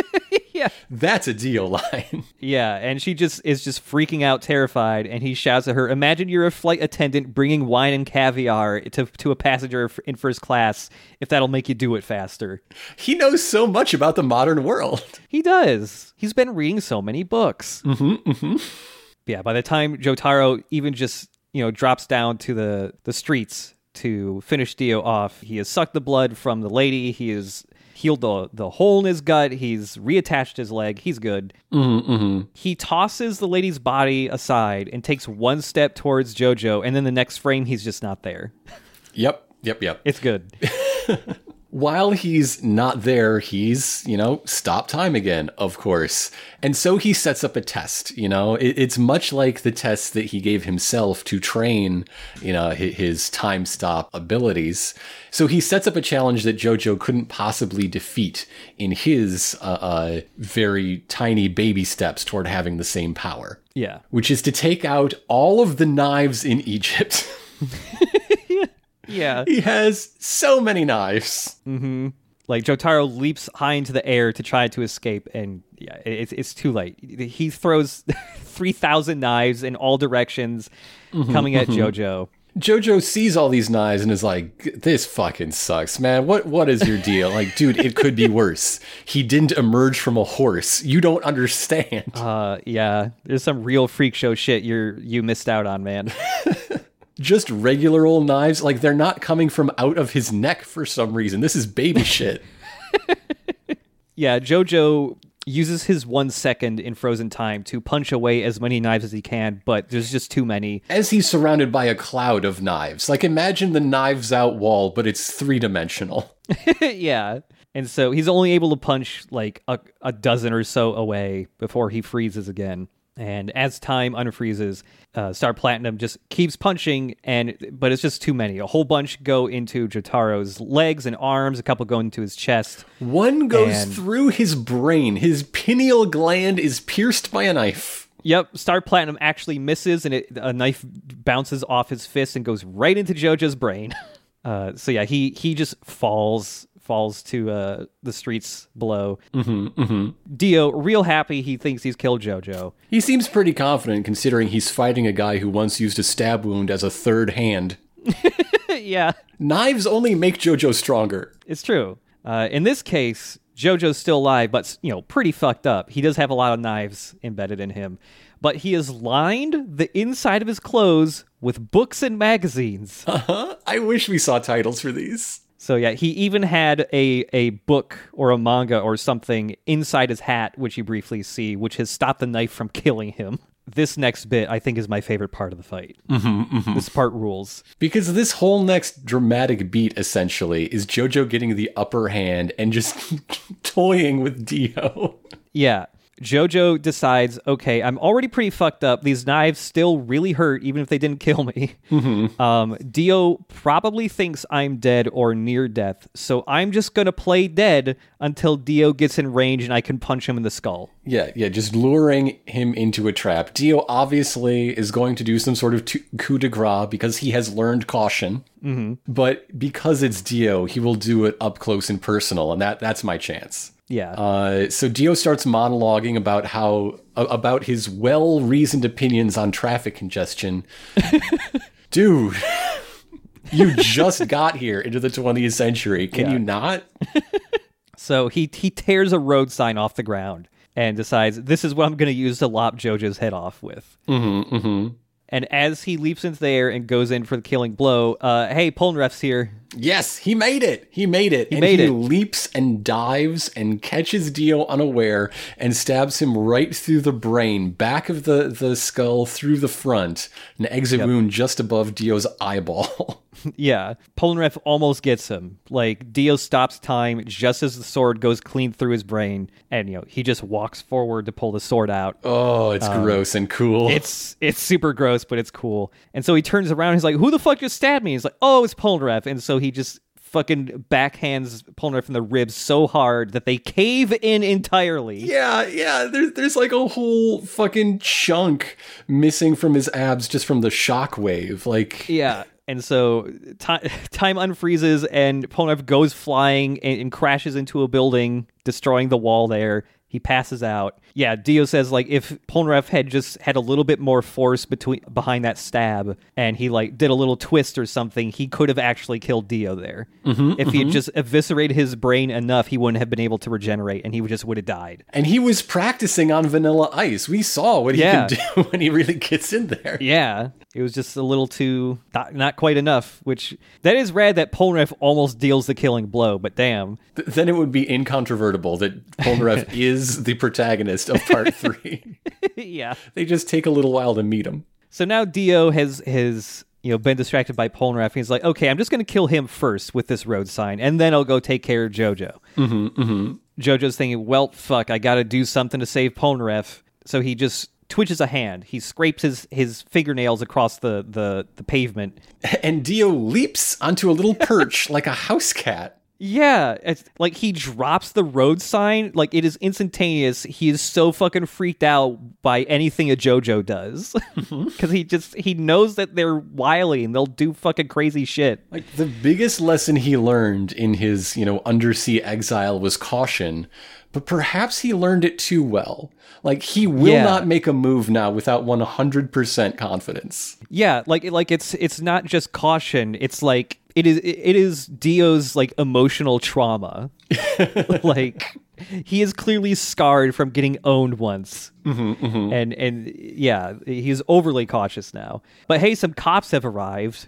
Yeah. That's a Dio line. Yeah, and she just is just freaking out, terrified, and he shouts at her, "Imagine you're a flight attendant bringing wine and caviar to to a passenger in first class. If that'll make you do it faster." He knows so much about the modern world. He does. He's been reading so many books. Mm-hmm. Mm-hmm. Yeah. By the time Jotaro even just you know drops down to the the streets to finish Dio off, he has sucked the blood from the lady. He has healed the the hole in his gut. He's reattached his leg. He's good. Mm-hmm. He tosses the lady's body aside and takes one step towards JoJo, and then the next frame, he's just not there. Yep, yep, yep. It's good. While he's not there, he's, you know, stop time again, of course. And so he sets up a test, you know, it, it's much like the test that he gave himself to train, you know, hi- his time stop abilities. So he sets up a challenge that JoJo couldn't possibly defeat in his, uh, uh, very tiny baby steps toward having the same power, Yeah. which is to take out all of the knives in Egypt. Yeah. he has so many knives. Mm-hmm. Like Jotaro leaps high into the air to try to escape, and yeah, it's it's too late. He throws three thousand knives in all directions, mm-hmm, coming at mm-hmm. JoJo. Jojo sees all these knives and is like, "This fucking sucks, man. What what is your deal? Like, dude, it could be worse. He didn't emerge from a horse. You don't understand." Uh, yeah, there's some real freak show shit you're you missed out on, man. Just regular old knives, like they're not coming from out of his neck for some reason. This is baby shit. yeah, JoJo uses his one second in frozen time to punch away as many knives as he can, but there's just too many. As he's surrounded by a cloud of knives. Like imagine the knives out wall, but it's three-dimensional. yeah. And so he's only able to punch like a, a dozen or so away before he freezes again. And as time unfreezes, uh, Star Platinum just keeps punching, and but it's just too many. A whole bunch go into Jotaro's legs and arms. A couple go into his chest. One goes And- through his brain. His pineal gland is pierced by a knife. Yep, Star Platinum actually misses, and it, a knife bounces off his fist and goes right into JoJo's brain. Uh, so yeah, he he just falls falls to uh, the streets below. Mm-hmm, mm-hmm. Dio, real happy, he thinks he's killed JoJo. He seems pretty confident considering he's fighting a guy who once used a stab wound as a third hand. yeah, Knives only make JoJo stronger. it's true. Uh, in this case, JoJo's still alive, but you know, pretty fucked up. He does have a lot of knives embedded in him, but he has lined the inside of his clothes with books and magazines. Uh huh? I wish we saw titles for these. So yeah, he even had a a book or a manga or something inside his hat, which you briefly see, which has stopped the knife from killing him. This next bit, I think, is my favorite part of the fight. Mm-hmm, mm-hmm. This part rules. Because this whole next dramatic beat essentially is JoJo getting the upper hand and just toying with Dio. Yeah. Jojo decides, okay, I'm already pretty fucked up. These knives still really hurt, even if they didn't kill me. Um, Dio probably thinks I'm dead or near death, so I'm just gonna play dead until Dio gets in range and I can punch him in the skull. Yeah, yeah, just luring him into a trap. Dio obviously is going to do some sort of t- coup de grace because he has learned caution. Mm-hmm. But because it's Dio, he will do it up close and personal, and that that's my chance. Yeah. Uh, so Dio starts monologuing about how about his well-reasoned opinions on traffic congestion. Dude, you just got here into the 20th century. Can Yeah. you not? So he he tears a road sign off the ground and decides this is what I'm going to use to lop Jojo's head off with. Mm-hmm, mm-hmm. And as he leaps into the air and goes in for the killing blow, uh, hey, Polnareff's here. Yes, he made it. He made it. and made he it. leaps and dives and catches Dio unaware and stabs him right through the brain, back of the, the skull, through the front, an exit wound just above Dio's eyeball. Yeah, Polnareff almost gets him. Like Dio stops time just as the sword goes clean through his brain, and you know he just walks forward to pull the sword out. oh, it's um, gross and cool. It's it's super gross, but it's cool. And so he turns around. He's like, "Who the fuck just stabbed me?" He's like, "Oh, it's Polnareff." And so he just fucking backhands Polnareff in the ribs so hard that they cave in entirely. yeah, yeah. There's there's like a whole fucking chunk missing from his abs just from the shockwave. Like, Yeah. And so ti time unfreezes and Polnareff goes flying and, and crashes into a building, destroying the wall there. He passes out. Yeah, Dio says like if Polnareff had just had a little bit more force between behind that stab and he like did a little twist or something, he could have actually killed Dio there. Mm-hmm, if he had just eviscerated his brain enough, he wouldn't have been able to regenerate and he just would have died. And he was practicing on vanilla ice. We saw what he Yeah. can do when he really gets in there. Yeah, it was just a little too not, not quite enough. Which that is rad that Polnareff almost deals the killing blow, but damn. Th- then it would be incontrovertible that Polnareff is the protagonist of part three. yeah. they just take a little while to meet him. So now Dio has has you know been distracted by Polnareff. He's like, okay, I'm just going to kill him first with this road sign, and then I'll go take care of JoJo. Mm-hmm, mm-hmm. JoJo's thinking, well, fuck, I got to do something to save Polnareff. So he just twitches a hand. He scrapes his his fingernails across the the, the pavement. And Dio leaps onto a little perch like a house cat. Yeah, it's like he drops the road sign. Like it is instantaneous. He is so fucking freaked out by anything a JoJo does mm-hmm. because he just he knows that they're wily and they'll do fucking crazy shit. Like the biggest lesson he learned in his, you know, undersea exile was caution, but perhaps he learned it too well. Like he will Yeah. not make a move now without 100% confidence. Yeah, like like it's it's not just caution. It's like it is it is Dio's like emotional trauma. like he is clearly scarred from getting owned once, mm-hmm, mm-hmm. and and yeah, he's overly cautious now. But hey, some cops have arrived.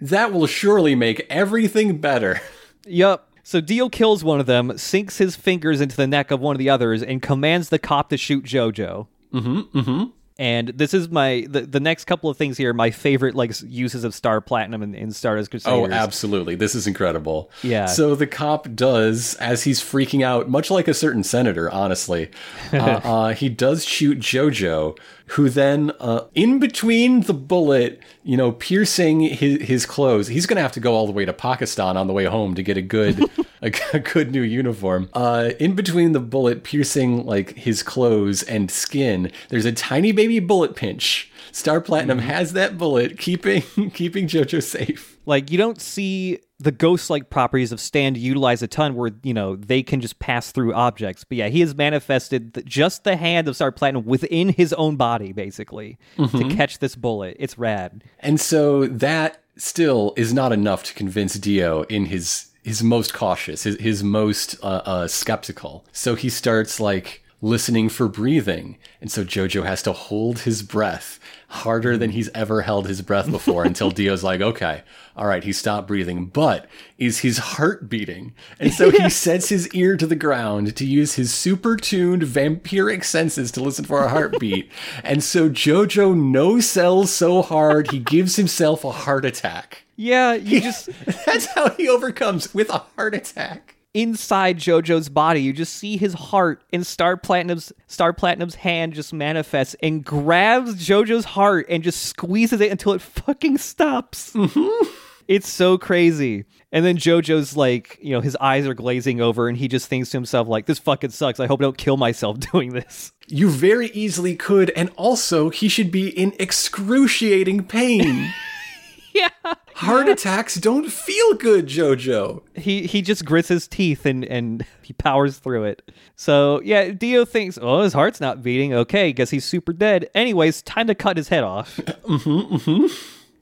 That will surely make everything better. Yup. So Dio kills one of them, sinks his fingers into the neck of one of the others, and commands the cop to shoot Jojo. Mm-hmm. Mm-hmm. And this is my the, the next couple of things here. My favorite like uses of Star Platinum in, in Stardust Oh, absolutely. This is incredible. Yeah. So the cop does, as he's freaking out, much like a certain senator, honestly, uh, uh, he does shoot Jojo, who then, uh, in between the bullet, you know, piercing his, his clothes, he's going to have to go all the way to Pakistan on the way home to get a good, a, a good new uniform. Uh, in between the bullet piercing like his clothes and skin, there's a tiny baby bullet pinch. Star Platinum has that bullet, keeping keeping Jojo safe. Like you don't see the ghost-like properties of stand utilize a ton, where you know they can just pass through objects. But yeah, he has manifested th- just the hand of Star Platinum within his own body, basically, to catch this bullet. It's rad. And so that still is not enough to convince Dio in his his most cautious, his his most uh, uh, skeptical. So he starts like listening for breathing, and so Jojo has to hold his breath harder than he's ever held his breath before until Dio's like, okay, all right, he stopped breathing, but is his heart beating? And so he sets his ear to the ground to use his super tuned vampiric senses to listen for a heartbeat. and so Jojo no sells so hard he gives himself a heart attack. Yeah, you just That's how he overcomes with a heart attack. Inside JoJo's body, you just see his heart and Star Platinum's Star Platinum's hand just manifests and grabs JoJo's heart and just squeezes it until it fucking stops. Mm-hmm. It's so crazy. And then JoJo's like, you know, his eyes are glazing over and he just thinks to himself like this fucking sucks. I hope I don't kill myself doing this. You very easily could, and also he should be in excruciating pain. Yeah. Heart attacks don't feel good, Jojo. He he just grits his teeth and and he powers through it. So, yeah, Dio thinks, "Oh, his heart's not beating. Okay, guess he's super dead." Anyways, time to cut his head off. Mm-hmm, mm-hmm.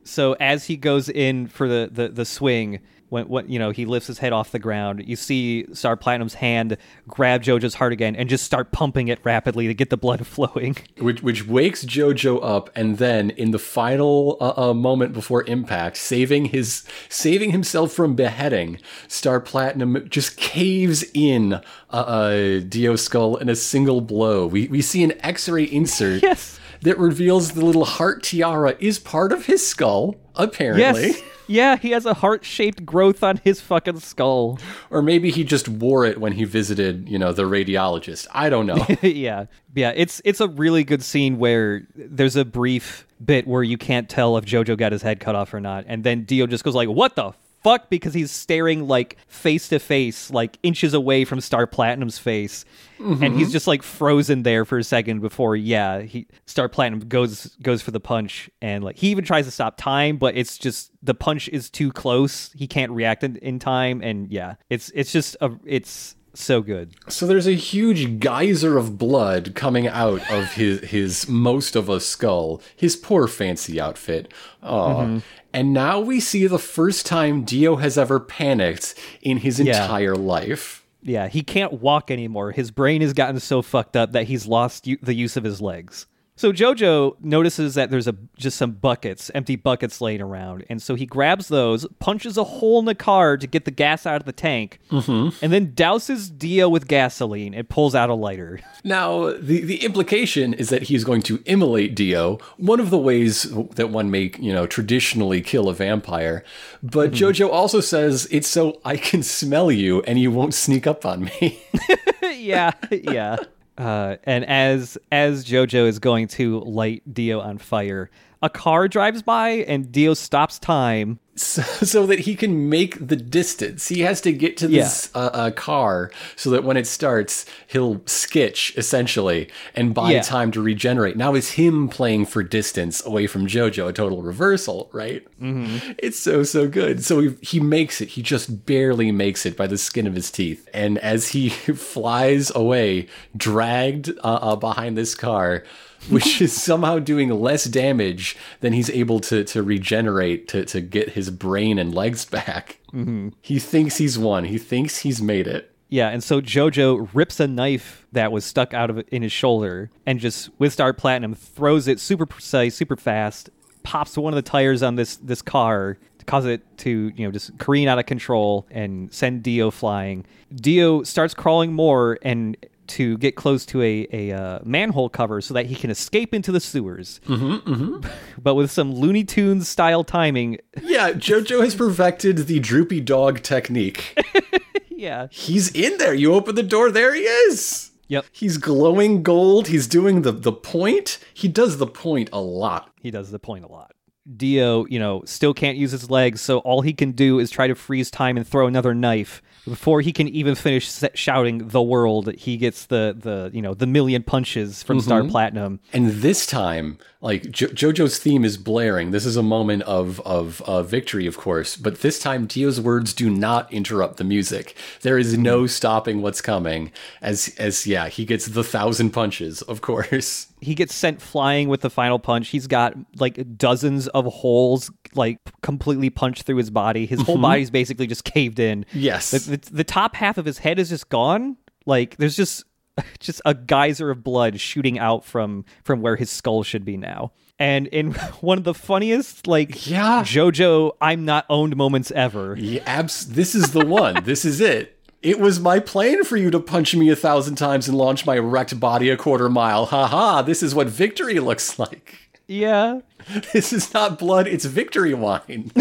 So as he goes in for the, the, the swing, when, when you know he lifts his head off the ground, you see Star Platinum's hand grab Jojo's heart again and just start pumping it rapidly to get the blood flowing. Which, which wakes Jojo up, and then in the final uh, uh, moment before impact, saving his saving himself from beheading, Star Platinum just caves in uh, uh, Dio's skull in a single blow. We we see an X-ray insert Yes. that reveals the little heart tiara is part of his skull. Apparently. Yes. Yeah, he has a heart-shaped growth on his fucking skull. Or maybe he just wore it when he visited, you know, the radiologist. I don't know. yeah. Yeah, it's it's a really good scene where there's a brief bit where you can't tell if Jojo got his head cut off or not, and then Dio just goes like, "What the fuck?" because he's staring like face to face, like inches away from Star Platinum's face, and he's mm-hmm. just like frozen there for a second before, yeah, he Star Platinum goes goes for the punch, and like he even tries to stop time, but it's just the punch is too close. He can't react in, in time, and yeah, it's it's just a it's So good. So there's a huge geyser of blood coming out of his his most of a skull, his poor fancy outfit. Oh. And now we see the first time Dio has ever panicked in his Yeah. entire life. Yeah, he can't walk anymore. His brain has gotten so fucked up that he's lost u- the use of his legs. So Jojo notices that there's a just some buckets, empty buckets laying around, and so he grabs those, punches a hole in the car to get the gas out of the tank, mm-hmm. and then douses Dio with gasoline and pulls out a lighter. Now, the, the implication is that he's going to immolate Dio, one of the ways that one may, you know, traditionally kill a vampire. But mm-hmm. Jojo also says it's so I can smell you and you won't sneak up on me. yeah, yeah. Uh, and as as Jojo is going to light Dio on fire, a car drives by and Dio stops time. So, so that he can make the distance. He has to get to this uh, uh, car so that when it starts, he'll skitch essentially and buy Yeah. time to regenerate. Now it's him playing for distance away from Jojo, a total reversal, right? Mm-hmm. It's so so good. So he, he makes it. He just barely makes it by the skin of his teeth. And as he flies away, dragged uh, uh, behind this car. Which is somehow doing less damage than he's able to to regenerate to to get his brain and legs back. Mm-hmm. He thinks he's won. He thinks he's made it. Yeah, and so Jojo rips a knife that was stuck out of in his shoulder and just with Star Platinum throws it super precise, super fast, pops one of the tires on this this car to cause it to, you know, just careen out of control and send Dio flying. Dio starts crawling more and to get close to a, a uh, manhole cover so that he can escape into the sewers. Mm-hmm, but with some Looney Tunes style timing, Yeah, Jojo has perfected the droopy dog technique. yeah. He's in there. You open the door, there he is. Yep. He's glowing gold. He's doing the the point. He does the point a lot. He does the point a lot. Dio, you know, still can't use his legs, so all he can do is try to freeze time and throw another knife. Before he can even finish shouting the world, he gets the the you know the million punches from Star Platinum. And this time, like jo- JoJo's theme is blaring. This is a moment of of uh, victory, of course. But this time, Dio's words do not interrupt the music. There is no stopping what's coming. As as yeah, he gets the thousand punches, of course. He gets sent flying with the final punch. He's got like dozens of holes, like completely punched through his body. His whole mm-hmm. body's basically just caved in. Yes. the, the, the top half of his head is just gone. Like there's just just a geyser of blood shooting out from from where his skull should be now. And in one of the funniest like Yeah. JoJo I'm not owned moments ever. Yeah, abs- this is the one. this is it. It was my plan for you to punch me a thousand times and launch my wrecked body a quarter mile. Ha ha, this is what victory looks like. Yeah. This is not blood, it's victory wine.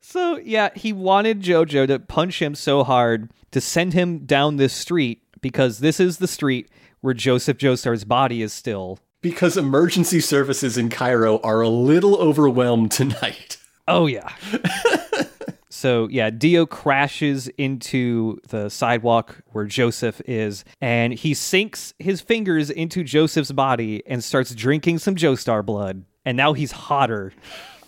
So yeah, he wanted JoJo to punch him so hard to send him down this street because this is the street where Joseph Joestar's body is still. because emergency services in Cairo are a little overwhelmed tonight. Oh yeah. so yeah, Dio crashes into the sidewalk where Joseph is, and he sinks his fingers into Joseph's body and starts drinking some Joestar blood. And now he's hotter.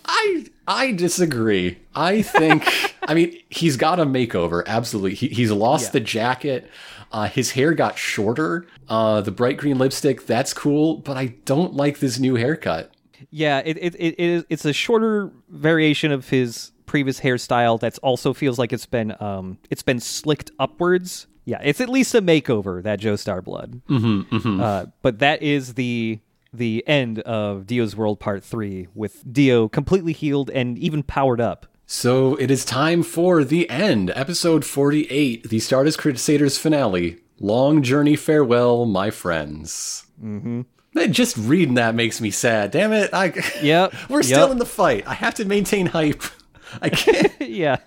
I I disagree. I think I mean he's got a makeover. Absolutely, he, he's lost the jacket. Uh, his hair got shorter. Uh, the bright green lipstick that's cool, but I don't like this new haircut. Yeah, it it, it, it is it's a shorter variation of his previous hairstyle that's also feels like it's been um it's been slicked upwards. Yeah, it's at least a makeover that Joestar blood. Mm-hmm, Uh, but that is the the end of Dio's World Part Three with Dio completely healed and even powered up. So it is time for the end, episode forty-eight, the Stardust Crusaders finale. Long journey farewell, my friends. Mm-hmm. Just reading that makes me sad. Damn it! I Yep, we're still in the fight. I have to maintain hype. I can't. yeah.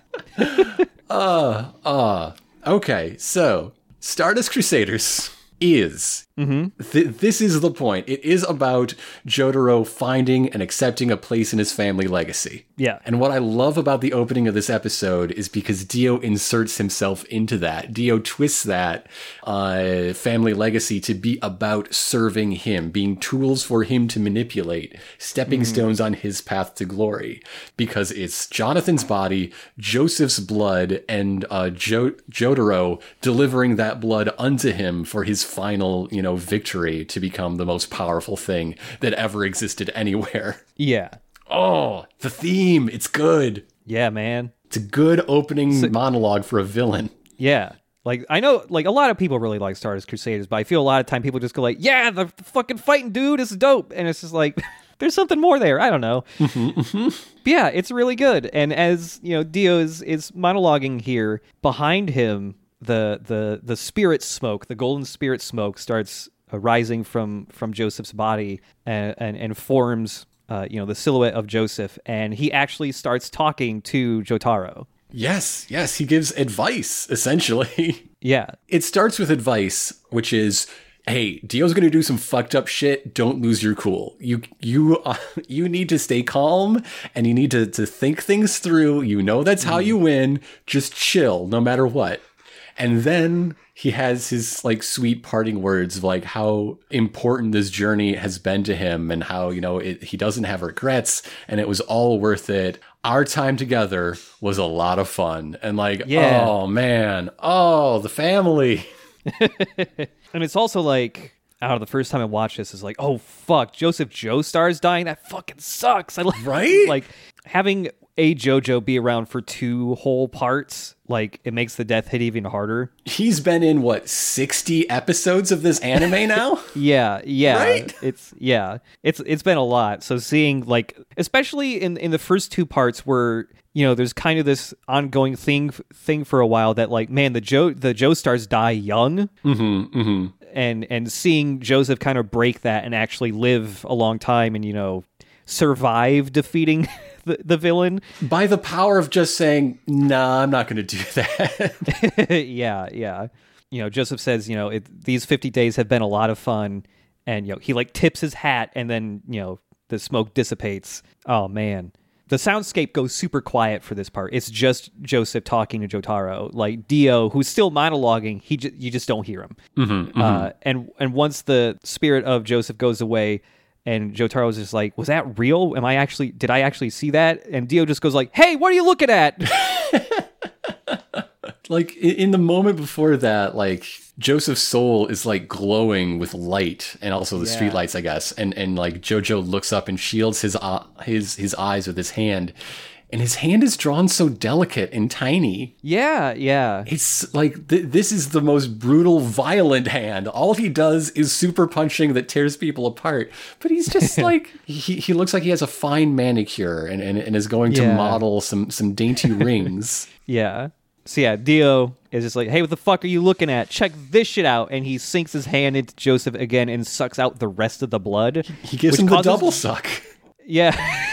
Uh, uh, okay, so Stardust Crusaders is Th- this is the point. It is about Jotaro finding and accepting a place in his family legacy. Yeah. And what I love about the opening of this episode is because Dio inserts himself into that. Dio twists that uh, family legacy to be about serving him, being tools for him to manipulate, stepping stones on his path to glory. Because it's Jonathan's body, Joseph's blood, and uh, jo- Jotaro delivering that blood unto him for his final, you know, victory to become the most powerful thing that ever existed anywhere. Yeah. Oh, the theme. It's good. Yeah, man. It's a good opening monologue for a villain. Yeah. Like I know like a lot of people really like Stardust Crusaders, but I feel a lot of time people just go like, "Yeah, the, the fucking fighting dude is dope." And it's just like there's something more there. I don't know. But mm-hmm. yeah, it's really good. And as, you know, Dio is is monologuing here, behind him the the the spirit smoke, the golden spirit smoke starts rising from from Joseph's body and and, and forms uh, you know, the silhouette of Joseph, and he actually starts talking to Jotaro. Yes, yes, he gives advice, essentially. Yeah, It starts with advice, which is hey, Dio's going to do some fucked up shit. Don't lose your cool. You you uh, you need to stay calm and you need to to think things through. You know that's how you win. Just chill no matter what. And then he has his like sweet parting words of like how important this journey has been to him and how, you know, it, he doesn't have regrets and it was all worth it. Our time together was a lot of fun. And like, Yeah. oh man, oh, the family. and it's also like out of the first time I watched this is like, oh fuck, Joseph Joestar's dying. That fucking sucks. I like Right? like having a JoJo be around for two whole parts. Like it makes the death hit even harder. He's been in what, 60 episodes of this anime now? Yeah, yeah. Right? It's yeah. It's it's been a lot. So seeing like especially in in the first two parts where you know there's kind of this ongoing thing thing for a while that like man the Joe the Joestars die young. Mm-hmm, mm-hmm. And and seeing Joseph kind of break that and actually live a long time and you know survive defeating the, the villain. By the power of just saying, nah, I'm not going to do that. yeah, yeah. You know, Joseph says, you know, it, these 50 days have been a lot of fun. And, you know, he like tips his hat and then, you know, the smoke dissipates. Oh, man. The soundscape goes super quiet for this part. It's just Joseph talking to Jotaro. Like Dio, who's still monologuing, he j- you just don't hear him. Uh, and and once the spirit of Joseph goes away, and Jotaro's just like, "Was that real? Am I actually? Did I actually see that?" And Dio just goes like, "Hey, what are you looking at?" like in the moment before that, like Joseph's soul is like glowing with light and also the Yeah. streetlights, I guess. And and like Jojo looks up and shields his uh, his his eyes with his hand. And his hand is drawn so delicate and tiny. yeah, yeah. It's like th- this is the most brutal, violent hand. All he does is super punching that tears people apart. But he's just like he, he looks like he has a fine manicure and, and, and is going to model some some dainty rings. Yeah. So yeah, Dio is just like, "Hey, what the fuck are you looking at? Check this shit out!" And he sinks his hand into Joseph again and sucks out the rest of the blood. He gives him the double suck. Yeah.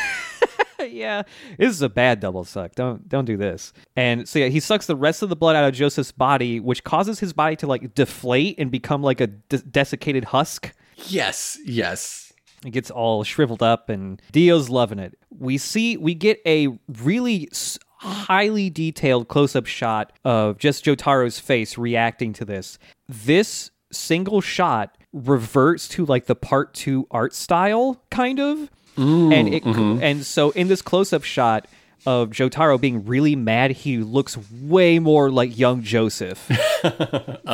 yeah. This is a bad double suck. Don't don't do this. And so yeah, he sucks the rest of the blood out of Joseph's body, which causes his body to like deflate and become like a de- desiccated husk. Yes, yes. It gets all shriveled up, and Dio's loving it. We see, we get a really s- highly detailed close up shot of just Jotaro's face reacting to this. This single shot reverts to like the part two art style, kind of. And it and so in this close up shot of Jotaro being really mad, he looks way more like young Joseph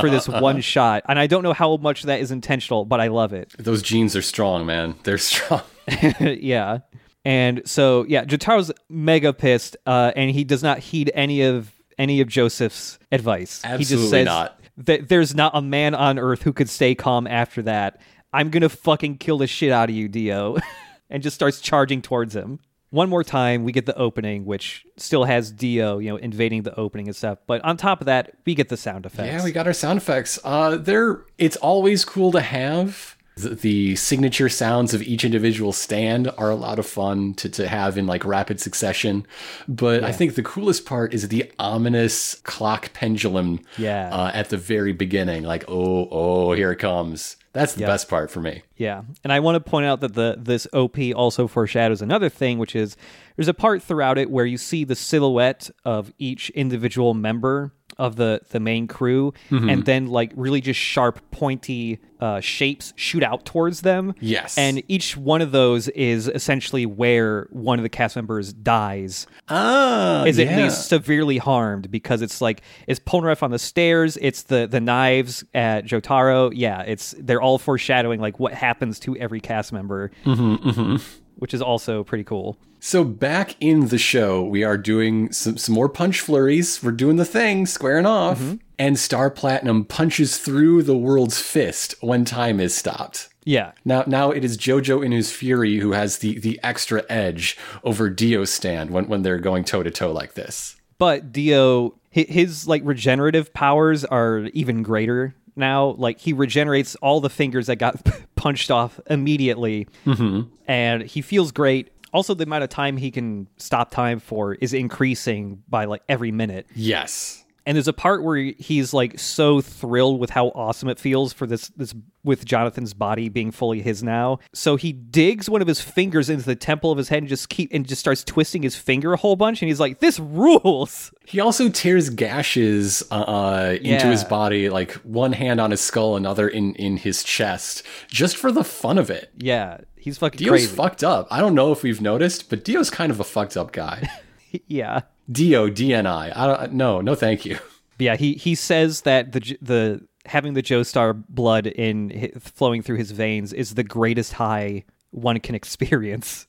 for this one shot. And I don't know how much that is intentional, but I love it. Those genes are strong, man. They're strong. yeah. And so yeah, Jotaro's mega pissed, uh, and he does not heed any of any of Joseph's advice. he just says not. that there's not a man on earth who could stay calm after that. I'm gonna fucking kill the shit out of you, Dio, and just starts charging towards him. One more time, we get the opening, which still has Dio, you know, invading the opening and stuff. But on top of that, we get the sound effects. Yeah, we got our sound effects. Uh, they're it's always cool to have. The, the signature sounds of each individual stand are a lot of fun to, to have in like rapid succession. But I think the coolest part is the ominous clock pendulum Yeah. uh, at the very beginning. Like, oh, oh, here it comes. That's the best part for me. Yeah, and I want to point out that the this OP also foreshadows another thing, which is there's a part throughout it where you see the silhouette of each individual member of the the main crew, Mm-hmm. and then like really just sharp, pointy uh, shapes shoot out towards them. Yes. and each one of those is essentially where one of the cast members dies Ah, is yeah. at least severely harmed because it's like it's Polnareff on the stairs, it's the the knives at Jotaro. Yeah, it's they're all foreshadowing like what happens to every cast member, Mm-hmm, which is also pretty cool. So back in the show, we are doing some, some more punch flurries. We're doing the thing, squaring off. Mm-hmm. And Star Platinum punches through the world's fist when time is stopped. Yeah, Now, now it is Jojo in his fury who has the, the extra edge over Dio stand when, when they're going toe to toe like this. but Dio hi- his like regenerative powers are even greater now. Like he regenerates all the fingers that got punched off immediately, Mm-hmm. and he feels great. Also, the amount of time he can stop time for is increasing by like every minute. Yes. And there's a part where he's like so thrilled with how awesome it feels for this this with Jonathan's body being fully his now. So he digs one of his fingers into the temple of his head and just keep and just starts twisting his finger a whole bunch and he's like this rules. He also tears gashes uh, uh, into Yeah. his body, like one hand on his skull, another in, in his chest, just for the fun of it. Yeah, he's fucking Dio's crazy. fucked up. I don't know if we've noticed, but Dio's kind of a fucked up guy. yeah. Dio, DNI. I don't. No, no, thank you. Yeah, he he says that the the having the Joestar blood in flowing through his veins is the greatest high one can experience.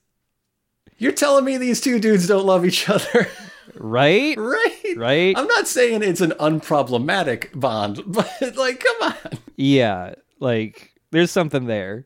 You're telling me these two dudes don't love each other, Right? right? Right? I'm not saying it's an unproblematic bond, but like, come on. Yeah, like there's something there.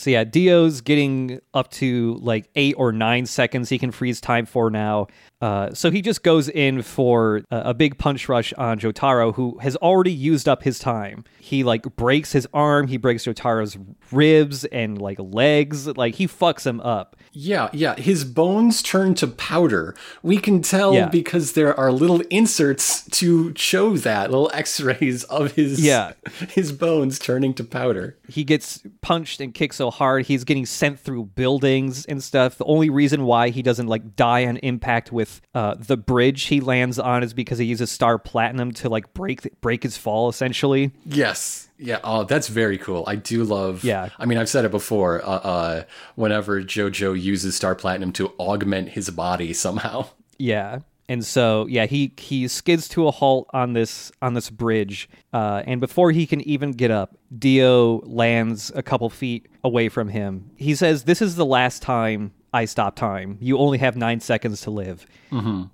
So yeah, Dio's getting up to like eight or nine seconds he can freeze time for now. Uh, so he just goes in for a, a big punch rush on Jotaro, who has already used up his time. He like breaks his arm, he breaks Jotaro's ribs and like legs, like he fucks him up. Yeah, yeah. His bones turn to powder. We can tell Yeah. because there are little inserts to show that little X-rays of his Yeah. his bones turning to powder. he gets punched and kicked so hard he's getting sent through buildings and stuff the only reason why he doesn't like die on impact with uh, the bridge he lands on is because he uses star platinum to like break break his fall essentially Yes. Yeah. Oh, that's very cool. I do love. Yeah. I mean, I've said it before. Uh, uh, whenever JoJo uses Star Platinum to augment his body somehow. yeah and so yeah he he skids to a halt on this on this bridge uh, and before he can even get up dio lands a couple feet away from him. He says this is the last time i stop time you only have nine seconds to live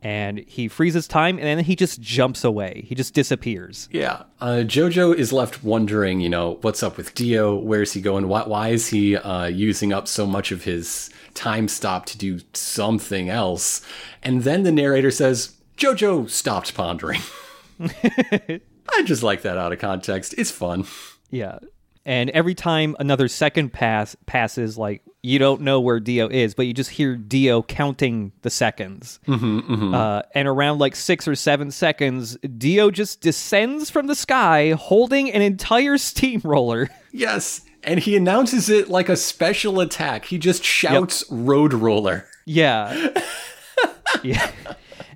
and he freezes time and then he just jumps away he just disappears Yeah. Uh, JoJo is left wondering, you know, what's up with Dio? Where's he going? Why, why is he uh, using up so much of his time stop to do something else? And then the narrator says, JoJo stopped pondering. I just like that out of context. It's fun. Yeah. And every time another second pass passes, like you don't know where Dio is, but you just hear Dio counting the seconds. Uh, and around like six or seven seconds, Dio just descends from the sky holding an entire steamroller. Yes. And he announces it like a special attack. He just shouts Road Roller. Yeah. yeah.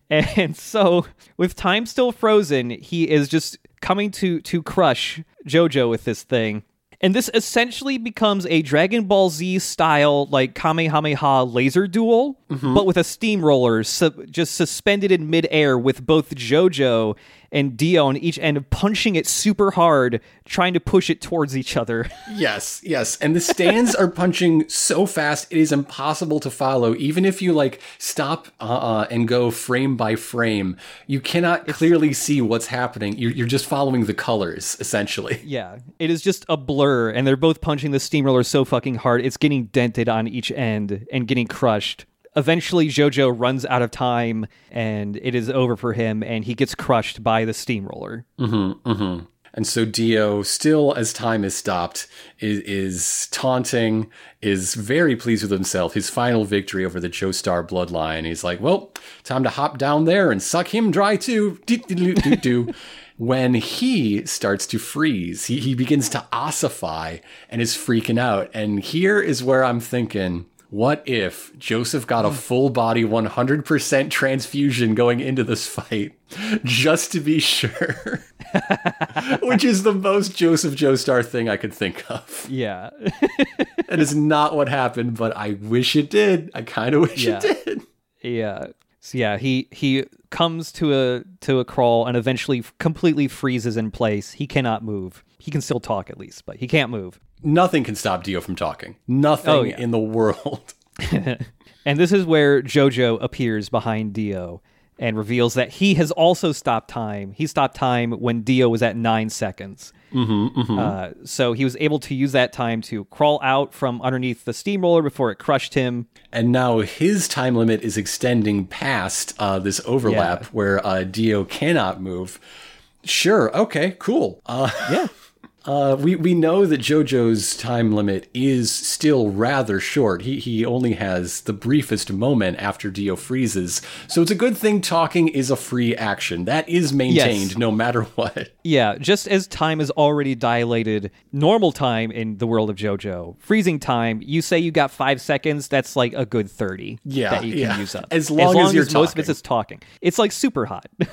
And so with time still frozen, he is just coming to to crush Jojo with this thing. And this essentially becomes a Dragon Ball Z style like Kamehameha laser duel, mm-hmm. but with a steamroller su- just suspended in midair with both Jojo and Dio on each end punching it super hard, trying to push it towards each other. Yes, yes. And the stands are punching so fast, it is impossible to follow. Even if you like stop uh, uh, and go frame by frame, you cannot clearly see what's happening. You're, you're just following the colors, essentially. Yeah, it is just a blur, and they're both punching the steamroller so fucking hard, it's getting dented on each end and getting crushed. Eventually, JoJo runs out of time, and it is over for him, and he gets crushed by the steamroller. Mm-hmm, mm-hmm. And so Dio, still as time is stopped, is, is taunting, is very pleased with himself. His final victory over the Joestar bloodline. He's like, well, time to hop down there and suck him dry too. When he starts to freeze. He, he begins to ossify and is freaking out. And here is where I'm thinking, what if Joseph got a full body 100% transfusion going into this fight just to be sure? Which is the most Joseph Joestar thing I could think of. Yeah. That is not what happened, but I wish it did. I kind of wish Yeah. it did. Yeah. So yeah, he he comes to a to a crawl and eventually completely freezes in place. He cannot move. He can still talk at least, but he can't move. Nothing can stop Dio from talking. Nothing Oh, yeah. in the world. And this is where Jojo appears behind Dio and reveals that he has also stopped time. He stopped time when Dio was at nine seconds. Mm-hmm, Uh, so he was able to use that time to crawl out from underneath the steamroller before it crushed him. And now his time limit is extending past uh, this overlap Yeah. where uh, Dio cannot move. Sure, okay, cool. Uh, Yeah. Uh, we, we know that JoJo's time limit is still rather short. He, he only has the briefest moment after Dio freezes. So it's a good thing talking is a free action. That is maintained Yes. no matter what. Yeah, just as time is already dilated, normal time in the world of JoJo, freezing time, you say you got five seconds, that's like a good 30 Yeah, that you yeah. can use up. As long as you're most of talking. it is talking. It's like super hot.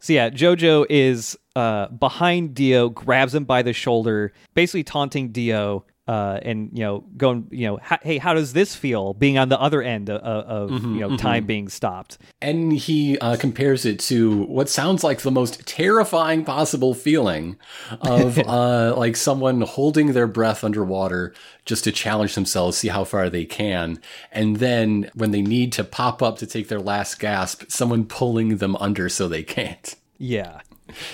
so yeah, JoJo is uh, behind Dio, grabs him by the shoulder, basically taunting Dio. Uh, and you know, going, you know, "Ha- hey, how does this feel being on the other end of, of Mm-hmm, you know time being stopped? And he uh, compares it to what sounds like the most terrifying possible feeling of uh, like someone holding their breath underwater just to challenge themselves, see how far they can. And then when they need to pop up to take their last gasp, someone pulling them under so they can't. Yeah,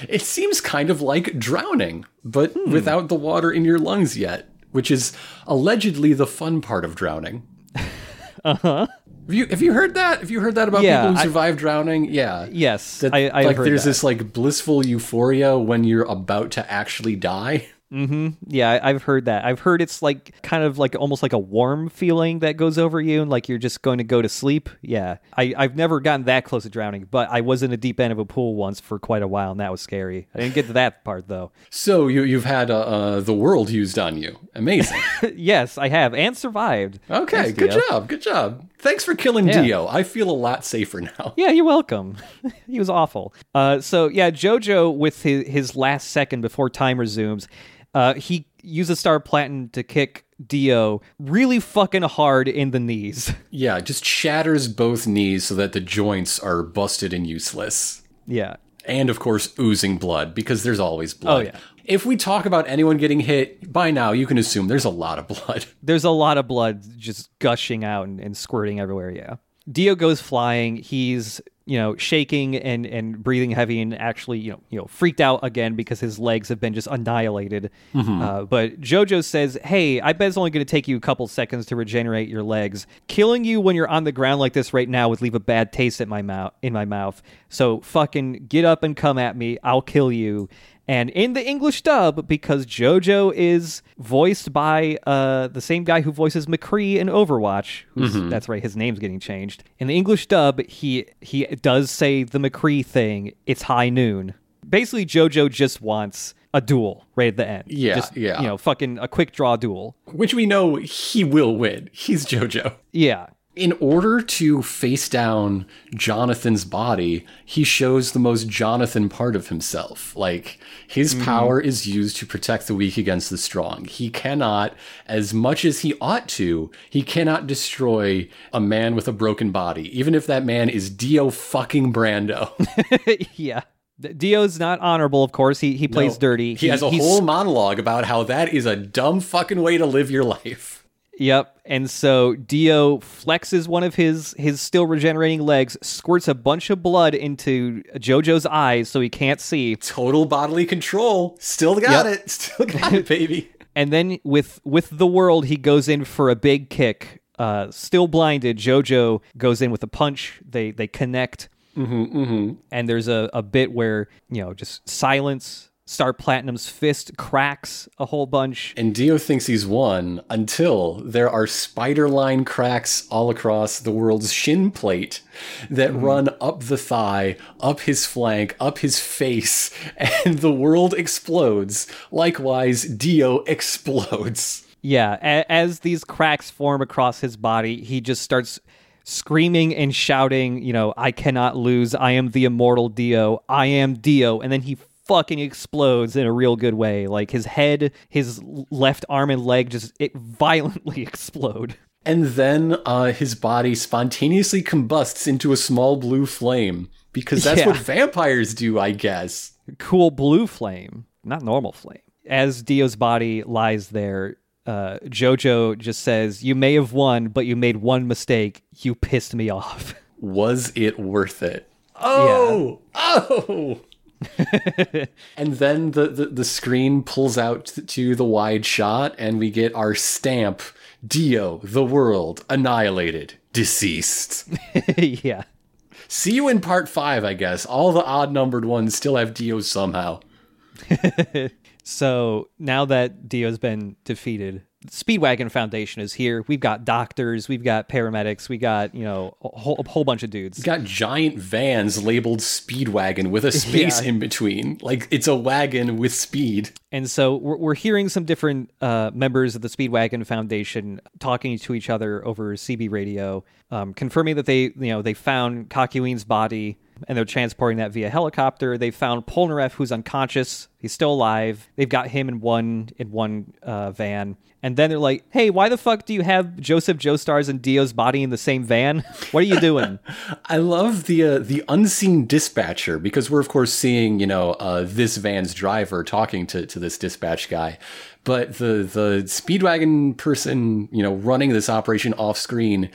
It seems kind of like drowning, but without the water in your lungs yet, which is allegedly the fun part of drowning. uh-huh. Have you have you heard that? Have you heard that about Yeah, people who I- survive drowning? Yeah. yes, That, I, I've like there's that. this like blissful euphoria when you're about to actually die. Yeah, I- I've heard that. I've heard it's like kind of like almost like a warm feeling that goes over you and like you're just going to go to sleep. Yeah. I, I've never gotten that close to drowning, but I was in a deep end of a pool once for quite a while and that was scary. I didn't get to that part though. So you you've had uh, uh, the world used on you. Amazing. yes, I have and survived. Okay, Thanks, good Dio. job, good job. Thanks for killing Yeah. Dio. I feel a lot safer now. Yeah, you're welcome. he was awful. Uh, so yeah, JoJo with his, his last second before time resumes, uh, he uses Star Platinum to kick Dio really fucking hard in the knees. Yeah, just shatters both knees so that the joints are busted and useless. yeah. And of course, oozing blood because there's always blood. Oh, yeah. If we talk about anyone getting hit, by now you can assume there's a lot of blood. There's a lot of blood just gushing out and, and squirting everywhere. Yeah. Dio goes flying. He's you know shaking and and breathing heavy and actually you know you know freaked out again because his legs have been just annihilated. Uh, but JoJo says, "Hey, I bet it's only going to take you a couple seconds to regenerate your legs. Killing you when you're on the ground like this right now would leave a bad taste at my mouth in my mouth. So fucking get up and come at me. I'll kill you." And in the English dub, because JoJo is voiced by uh, the same guy who voices McCree in Overwatch, who's that's right, his name's getting changed. In the English dub, he he does say the McCree thing. It's high noon. Basically, JoJo just wants a duel right at the end. Yeah, just, yeah. You know, fucking a quick draw duel. Which we know he will win. He's JoJo. Yeah. In order to face down Jonathan's body, he shows the most Jonathan part of himself. Like, his mm-hmm. power is used to protect the weak against the strong. He cannot, as much as he ought to, he cannot destroy a man with a broken body, even if that man is Dio fucking Brando. yeah. Dio's not honorable, of course. He he plays No. dirty. He, has a whole monologue about how that is a dumb fucking way to live your life. Yep. And so Dio flexes one of his his still regenerating legs, squirts a bunch of blood into JoJo's eyes so he can't see, Total bodily control. Still got Yep. it. Still got it, baby. and then with with the world he goes in for a big kick. Uh, still blinded, JoJo goes in with a punch. They they connect, Mm-hmm, and there's a, a bit where you know just silence Star Platinum's fist cracks a whole bunch. And Dio thinks he's won until there are spider line cracks all across the world's shin plate that hmm. run up the thigh, up his flank, up his face, and the world explodes. Likewise, Dio explodes. Yeah, a- as these cracks form across his body, he just starts screaming and shouting, you know, I cannot lose. I am the immortal Dio. I am Dio. And then he fucking explodes in a real good way. Like his head, his left arm and leg just it violently explode. And then uh, his body spontaneously combusts into a small blue flame because that's Yeah. what vampires do, I guess. Cool blue flame, not normal flame. As Dio's body lies there, uh, Jojo just says, You may have won, but you made one mistake. You pissed me off. Was it worth it? Oh, oh. and then the, the, the screen pulls out to the wide shot, and we get our stamp Dio, the world, annihilated, deceased. yeah. See you in part five, I guess. All the odd numbered ones still have Dio somehow. So now that Dio's been defeated, Speedwagon Foundation is here. We've got doctors, we've got paramedics, we got, you know, a whole, a whole bunch of dudes. got giant vans labeled Speedwagon with a space Yeah. in between. Like it's a wagon with speed. And so we're, we're hearing some different uh, members of the Speedwagon Foundation talking to each other over CB radio, um, confirming that they, you know, they found Kakyoin's body and they're transporting that via helicopter. They found Polnareff, who's unconscious. He's still alive. They've got him in one in one uh, van. And then they're like, "Hey, why the fuck do you have Joseph Joestar's and Dio's body in the same van? What are you doing?" I love the uh, the unseen dispatcher because we're of course seeing you know uh, this van's driver talking to, to this dispatch guy, but the the speedwagon person you know running this operation off screen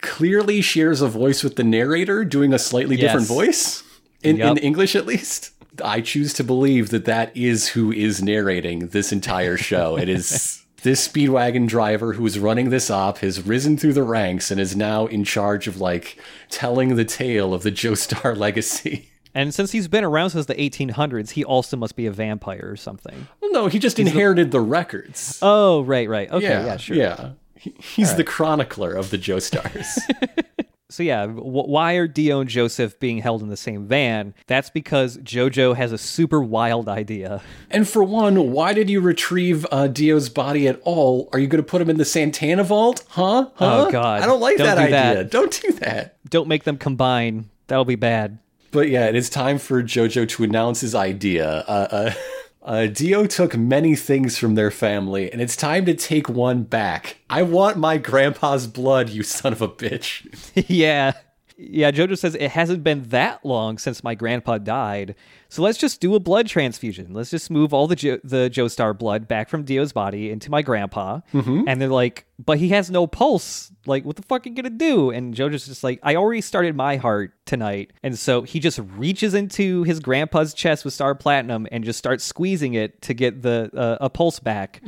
clearly shares a voice with the narrator doing a slightly different voice in, in English at least. I choose to believe that that is who is narrating this entire show. it is. This Speedwagon driver who is running this op has risen through the ranks and is now in charge of like telling the tale of the Joestar legacy. and since he's been around since the 1800s, he also must be a vampire or something. Well, no, he just inherited the, records. Oh, right, right. Okay, yeah, sure. Yeah. He- He's the chronicler of the Joestars. So yeah, why are Dio and Joseph being held in the same van? That's because Jojo has a super wild idea. and for one, why did you retrieve uh, Dio's body at all? Are you going to put him in the Santana vault? Huh? Huh? Oh, God. I don't like Don't that do idea. that. Don't do that. Don't make them combine. That'll be bad. But yeah, it is time for Jojo to announce his idea. Uh, uh, uh, Dio took many things from their family, and it's time to take one back. I want my grandpa's blood, you son of a bitch. yeah. Yeah, Jojo says it hasn't been that long since my grandpa died. So let's just do a blood transfusion. Let's just move all the jo- the Joestar blood back from Dio's body into my grandpa. Mm-hmm. And they're like, but he has no pulse. Like, what the fuck are you gonna do? And Jojo's just like, I already started my heart tonight. And so he just reaches into his grandpa's chest with Star Platinum and just starts squeezing it to get the uh, a pulse back.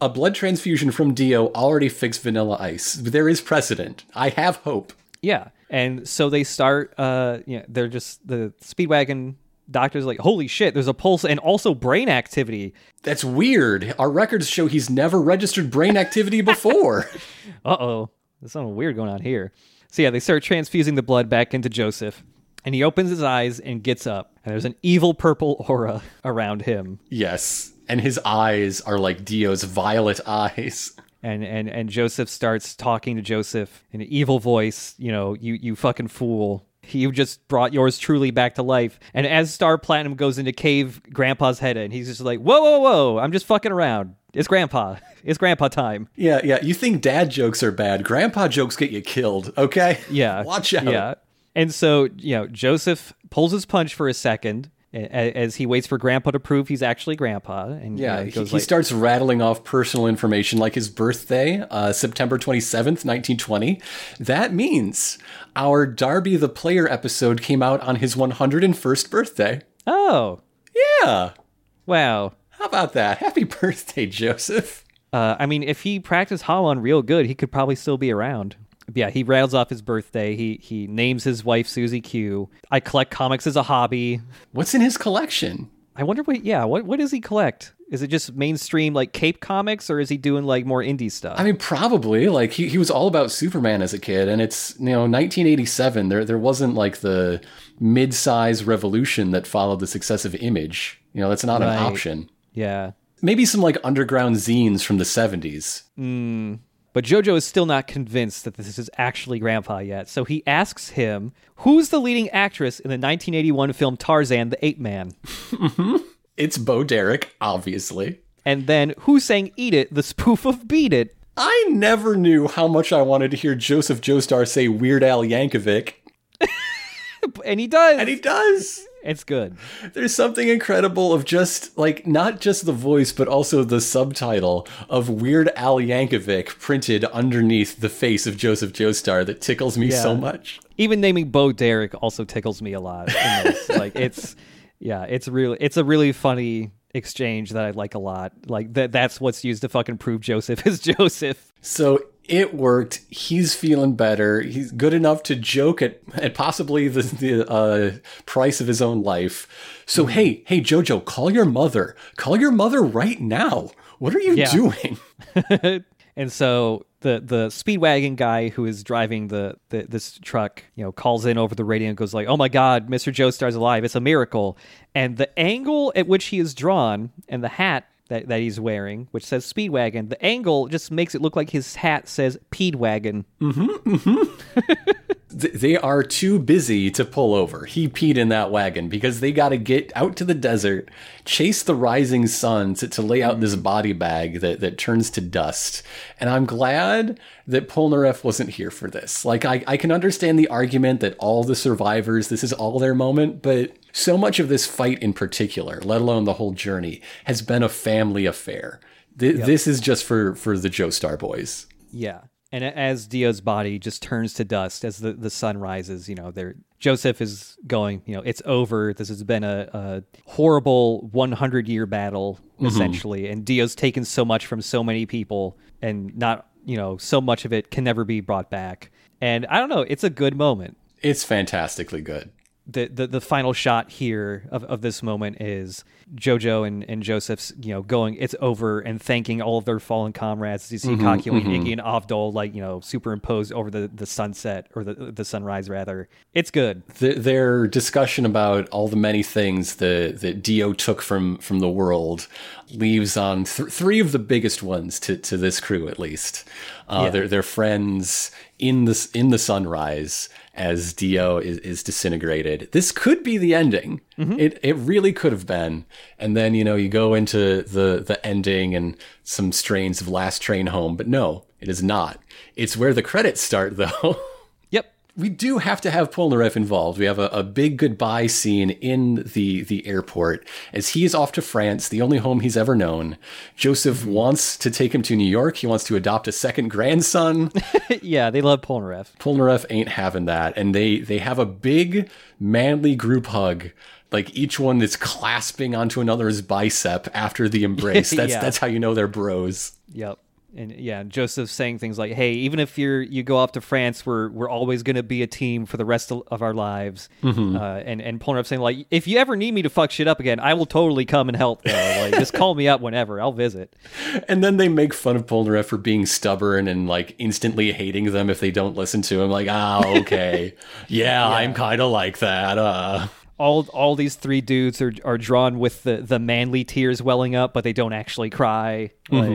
A blood transfusion from Dio already fixed Vanilla Ice. There is precedent. I have hope. Yeah. And so they start uh you know, they're just the Speedwagon doctors like, holy shit, there's a pulse and also brain activity. That's weird. Our records show he's never registered brain activity before. Uh oh. There's something weird going on here. So yeah, they start transfusing the blood back into Joseph. And he opens his eyes and gets up. And there's an evil purple aura around him. yes. And his eyes are like Dio's violet eyes. And and and Joseph starts talking to Joseph in an evil voice, you know, you you fucking fool. You just brought yours truly back to life. And as Star Platinum goes into cave Grandpa's head and he's just like, Whoa, whoa, whoa, I'm just fucking around. It's Grandpa. It's Grandpa time. Yeah, yeah. You think dad jokes are bad. Grandpa jokes get you killed, okay? Yeah. Watch out. Yeah. And so, you know, Joseph pulls his punch for a second as he waits for Grandpa to prove he's actually Grandpa. And Yeah, know, he, he starts rattling off personal information like his birthday, uh, September 27th, 1920. That means our D'Arby the Player episode came out on his 101st birthday. Oh, Yeah. wow. How about that? Happy birthday, Joseph. Uh, I mean, if he practiced Hamon real good, he could probably still be around. Yeah, he rattles off his birthday. He he names his wife Susie Q. I collect comics as a hobby. What's in his collection? I wonder what. Yeah, what what does he collect? Is it just mainstream like Cape comics, or is he doing like more indie stuff? I mean, probably. Like he, he was all about Superman as a kid, and it's you know 1987. There there wasn't like the mid-size revolution that followed the success of Image. You know, that's not Right. an option. yeah. Maybe some like underground zines from the 70s. But Jojo is still not convinced that this is actually Grandpa yet, so he asks him, "Who's the leading actress in the 1981 film Tarzan: The Ape Man?" Mm-hmm. It's Bo Derek, obviously. And then, who sang "Eat It," the spoof of "Beat It"? I never knew how much I wanted to hear Joseph Joestar say Weird Al Yankovic, And he does. and he does. It's good. There's something incredible of just like not just the voice, but also the subtitle of Weird Al Yankovic printed underneath the face of Joseph Joestar that tickles me Yeah. so much. Even naming Bo Derek also tickles me a lot. like it's, yeah, it's really, it's a really funny exchange that I like a lot. Like that, that's what's used to fucking prove Joseph is Joseph. So it worked. He's feeling better. He's good enough to joke at, at possibly the, the uh, price of his own life. So hey, hey Jojo, call your mother. Call your mother right now. What are you Yeah. doing? And so the the speedwagon guy who is driving the, the this truck, you know, calls in over the radio and goes like, "Oh my God, Mr. Joestar's alive! It's a miracle!" And the angle at which he is drawn and the hat that, that he's wearing, which says Speedwagon, the angle just makes it look like his hat says Peedwagon. Mm-hmm, mm-hmm. Th- they are too busy to pull over. He peed in that wagon because they got to get out to the desert, chase the rising sun to, to lay out mm. this body bag that, that turns to dust. And I'm glad that Polnareff wasn't here for this. Like, I, I can understand the argument that all the survivors, this is all their moment, but so much of this fight in particular, let alone the whole journey, has been a family affair. Th- This is just for, for the Joestar boys. Yeah. And as Dio's body just turns to dust as the, the sun rises, you know, there Joseph is going, you know, it's over. This has been a, a horrible 100 year battle, mm-hmm. essentially. And Dio's taken so much from so many people, and not, you know, so much of it can never be brought back. And I don't know, it's a good moment. It's fantastically good. The, the, the final shot here of, of this moment is Jojo and, and Joseph's, you know, going, it's over and thanking all of their fallen comrades. You see Kakyoin, Iggy, and Avdol, like, you know, superimposed over the, the sunset or the, the sunrise, rather. It's good. Th their discussion about all the many things that, that Dio took from, from the world leaves on th- three of the biggest ones to, to this crew, at least. Uh, Yeah. They're, they're friends in the, in the sunrise as Dio is, is disintegrated. This could be the ending. Mm-hmm. It, it really could have been. And then, you know, you go into the, the ending and some strains of Last Train Home, but no, it is not. It's where the credits start, though. We do have to have Polnareff involved. We have a, a big goodbye scene in the the airport as he is off to France, the only home he's ever known. Joseph mm-hmm. wants to take him to New York. He wants to adopt a second grandson. yeah, they love Polnareff. Polnareff ain't having that, and they they have a big manly group hug. Like each one is clasping onto another's bicep after the embrace. That's Yeah. that's how you know they're bros. Yep. And yeah, Joseph saying things like, "Hey, even if you're you go off to France, we're we're always going to be a team for the rest of, of our lives." Mm-hmm. Uh, and and Polnareff saying like, "If you ever need me to fuck shit up again, I will totally come and help. Though. Like, just call me up whenever. I'll visit." And then they make fun of Polnareff for being stubborn and like instantly hating them if they don't listen to him. Like, ah, okay, yeah, I'm kind of like that. Uh, All all these three dudes are are drawn with the the manly tears welling up, but they don't actually cry. Like,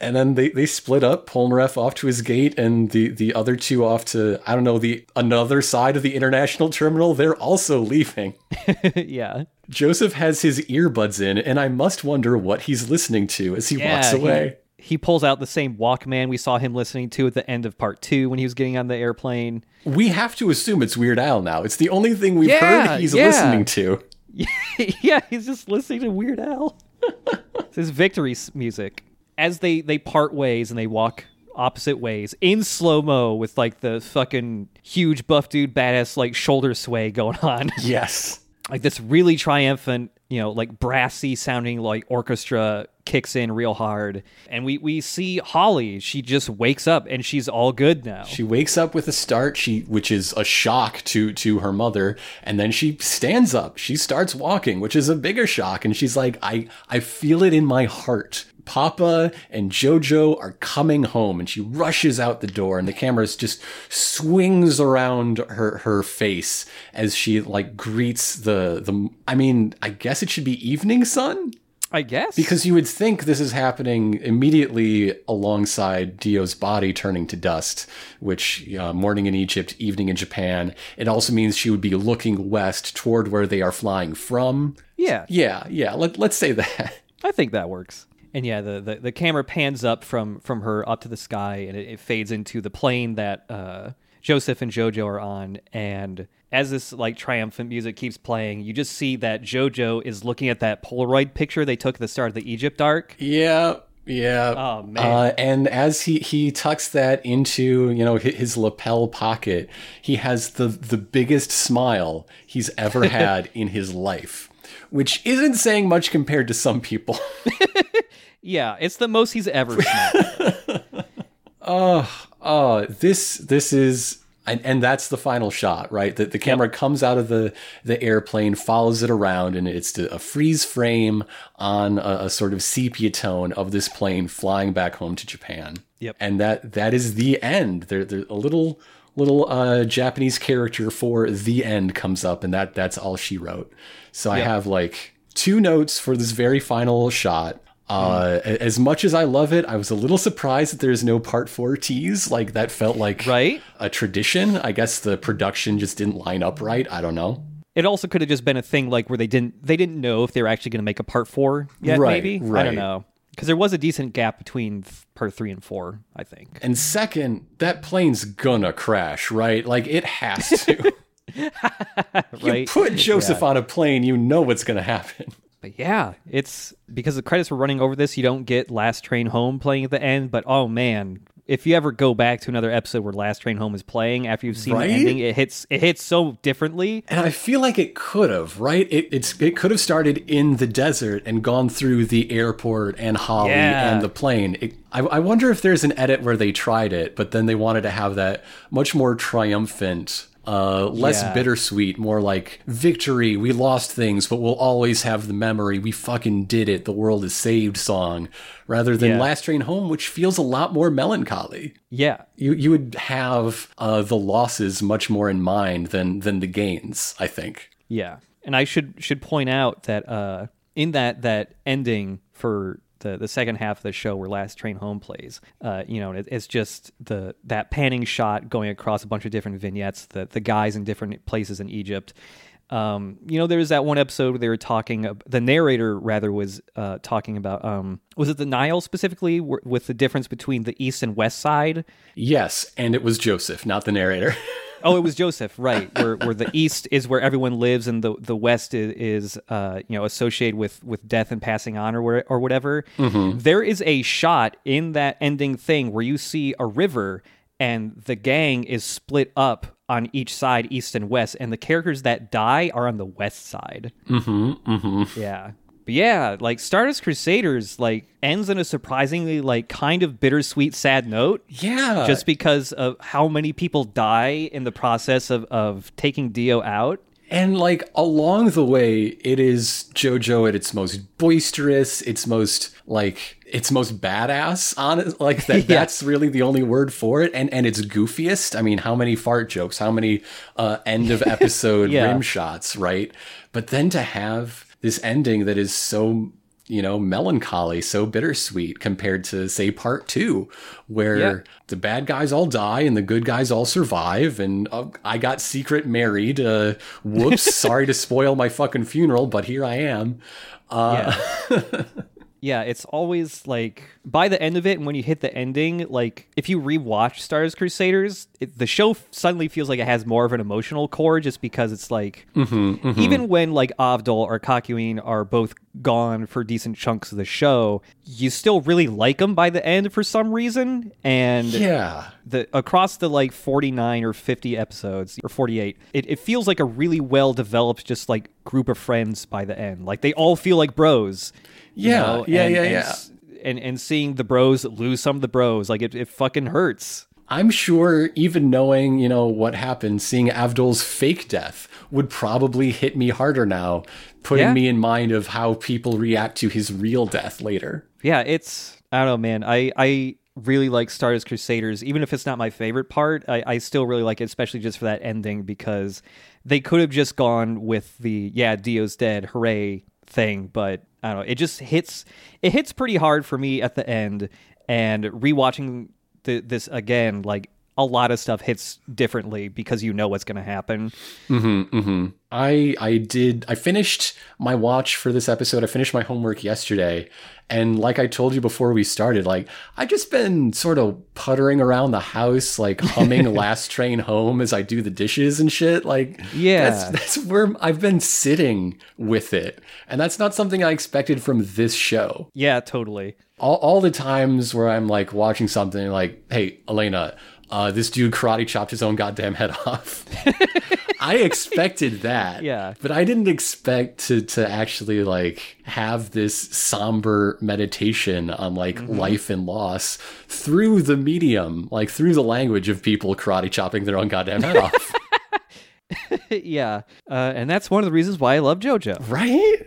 and then they, they split up. Polnareff off to his gate, and the the other two off to I don't know the another side of the international terminal. They're also leaving. yeah. Joseph has his earbuds in, and I must wonder what he's listening to as he walks away. He, pulls out the same Walkman we saw him listening to at the end of part two when he was getting on the airplane. We have to assume it's Weird Al now. It's the only thing we've Yeah, heard he's yeah. listening to. yeah, he's just listening to Weird Al. it's his victory music. As they they part ways and they walk opposite ways in slow mo with like the fucking huge buff dude badass like shoulder sway going on. Yes. like this really triumphant, you know, like brassy sounding like orchestra kicks in real hard. And we, we see Holly. She just wakes up and she's all good now. She wakes up with a start, she which is a shock to to her mother, and then she stands up. She starts walking, which is a bigger shock, and she's like, "I I feel it in my heart." Papa and Jojo are coming home, and she rushes out the door, and the camera just swings around her her face as she like greets the the. I mean, I guess it should be evening sun. I guess. Because you would think this is happening immediately alongside Dio's body turning to dust, which uh, morning in Egypt, evening in Japan. It also means she would be looking west toward where they are flying from. yeah. Yeah, yeah. Let, let's say that. I think that works. And yeah, the, the, the camera pans up from from her up to the sky, and it, it fades into the plane that uh, Joseph and Jojo are on. And as this like triumphant music keeps playing, you just see that Jojo is looking at that Polaroid picture they took at the start of the Egypt arc. Yeah. Yeah. Oh, man. Uh, and as he he tucks that into you know his lapel pocket, he has the the biggest smile he's ever had in his life, which isn't saying much compared to some people. Yeah, it's the most he's ever smiled. Oh, oh, this this is and, and that's the final shot, right? That the camera comes out of the the airplane, follows it around, and it's a freeze frame on a, a sort of sepia tone of this plane flying back home to Japan. Yep. And that that is the end. There, there a little little uh, Japanese character for the end comes up, and that that's all she wrote. So I have like two notes for this very final shot. Uh, Mm. As much as I love it, I was a little surprised that there's no part four tease. Like that felt like Right? a tradition. I guess the production just didn't line up right. I don't know. It also could have just been a thing like where they didn't they didn't know if they were actually going to make a part four yet. Right, maybe I don't know because there was a decent gap between part three and four. I think. And second, that plane's gonna crash, right? Like it has to. you put Joseph on a plane, you know what's gonna happen. But yeah, it's because the credits were running over this. You don't get Last Train Home playing at the end, but oh man, if you ever go back to another episode where Last Train Home is playing after you've seen Right? the ending, it hits it hits so differently. And I feel like it could have, right? It, it's it could have started in the desert and gone through the airport and Holly Yeah. and the plane. It, I, I wonder if there's an edit where they tried it, but then they wanted to have that much more triumphant, uh, less Yeah. bittersweet, more like victory. We lost things, but we'll always have the memory. We fucking did it. The world is saved song, rather than Yeah. Last Train Home, which feels a lot more melancholy Yeah, you you would have uh, the losses much more in mind than than the gains. I think. Yeah, and I should should point out that uh, in that that ending for the the second half of the show where Last Train Home plays, uh, you know, it, it's just the that panning shot going across a bunch of different vignettes, the the guys in different places in Egypt. Um, you know, there was that one episode where they were talking. ab- The narrator rather was uh, talking about. Um, was it the Nile specifically, wh- with the difference between the east and west side? Yes, and it was Joseph, not the narrator. Oh, it was Joseph, right? Where where the east is where everyone lives, and the the west is, is uh, you know associated with with death and passing on or where, or whatever. There is a shot in that ending thing where you see a river, and the gang is split up on each side, east and west, and the characters that die are on the west side. Mm-hmm. Mm-hmm. Yeah. But yeah, like Stardust Crusaders like ends in a surprisingly like kind of bittersweet sad note yeah, just because of how many people die in the process of, of taking Dio out. and like along the way, it is JoJo at its most boisterous, its most like its most badass. On it, like that. Yeah. That's really the only word for it, and and its goofiest. I mean, how many fart jokes? How many uh, end of episode Yeah. rim shots? Right, but then to have this ending that is so you know melancholy so bittersweet compared to say part two where Yeah. the bad guys all die and the good guys all survive and uh, i got secret married uh whoops sorry to spoil my fucking funeral but here i am uh Yeah. yeah, it's always like by the end of it, and when you hit the ending, like if you rewatch Stardust Crusaders, it, the show suddenly feels like it has more of an emotional core just because it's like mm-hmm, mm-hmm. even when like Avdol or Kakyoin are both gone for decent chunks of the show, you still really like them by the end for some reason. And Yeah. the across the like 49 or 50 episodes or 48 it, it feels like a really well developed just like group of friends by the end like they all feel like bros Yeah, know? yeah, and, yeah, and, yeah. and and seeing the bros lose some of the bros like it, it fucking hurts I'm sure even knowing, you know, what happened, seeing Avdol's fake death would probably hit me harder now, putting Yeah. me in mind of how people react to his real death later. yeah it's i don't know man i i really like stardust crusaders even if it's not my favorite part i, I still really like it especially just for that ending because they could have just gone with the yeah dio's dead hooray thing but i don't know it just hits it hits pretty hard for me at the end and rewatching the, this again like a lot of stuff hits differently because you know what's going to happen mm-hmm, mm-hmm. I I did I finished my watch for this episode. I finished my homework yesterday. And like I told you before we started, like I've just been sort of puttering around the house, like humming last train home as I do the dishes and shit. Like Yeah. that's that's where I've been sitting with it. And that's not something I expected from this show. yeah totally all, all the times where I'm like watching something like, hey, Elena, uh, this dude karate chopped his own goddamn head off. I expected that. Yeah. But I didn't expect to to actually like have this somber meditation on like Mm-hmm. life and loss through the medium, like through the language of people karate chopping their own goddamn head off. yeah uh, and that's one of the reasons why i love jojo right?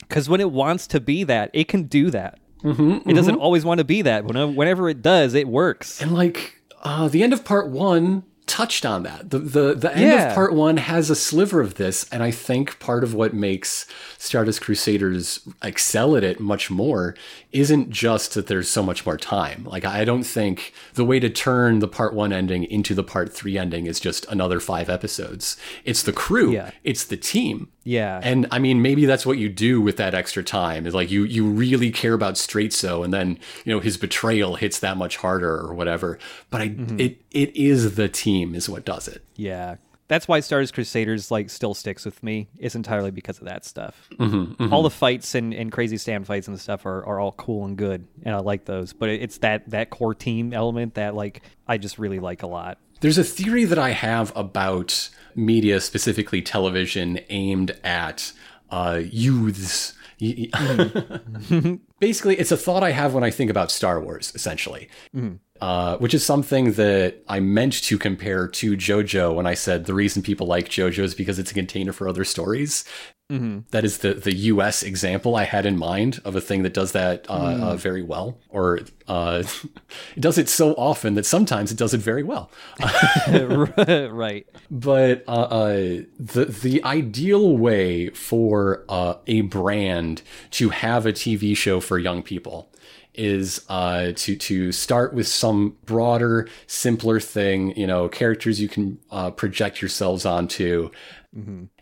Because when it wants to be that, it can do that. Mm-hmm, it doesn't always want to be that. Whenever it does, it works. And like uh, the end of part one touched on that. The the the end Yeah. of part one has a sliver of this, and I think part of what makes Stardust Crusaders excel at it much more isn't just that there's so much more time. Like I don't think the way to turn the part one ending into the part three ending is just another five episodes. It's the crew. Yeah. It's the team. Yeah. And I mean, maybe that's what you do with that extra time is like you you really care about Straizo, and then you know his betrayal hits that much harder or whatever. But I mm-hmm. it it is the team is what does it. yeah. That's why Stardust Crusaders like still sticks with me. It's entirely because of that stuff. Mm-hmm, mm-hmm. All the fights and, and crazy stand fights and stuff are, are all cool and good, and I like those. But it's that that core team element that like I just really like a lot. There's a theory that I have about media, specifically television, aimed at uh, youths. Mm-hmm. Basically, it's a thought I have when I think about Star Wars, essentially, uh, which is something that I meant to compare to JoJo when I said the reason people like JoJo is because it's a container for other stories. That is the the U.S. example I had in mind of a thing that does that uh, uh, very well, or uh, it does it so often that sometimes it does it very well. right. But uh, uh, the the ideal way for uh, a brand to have a TV show for young people is uh, to to start with some broader, simpler thing. You know, characters you can uh, project yourselves onto.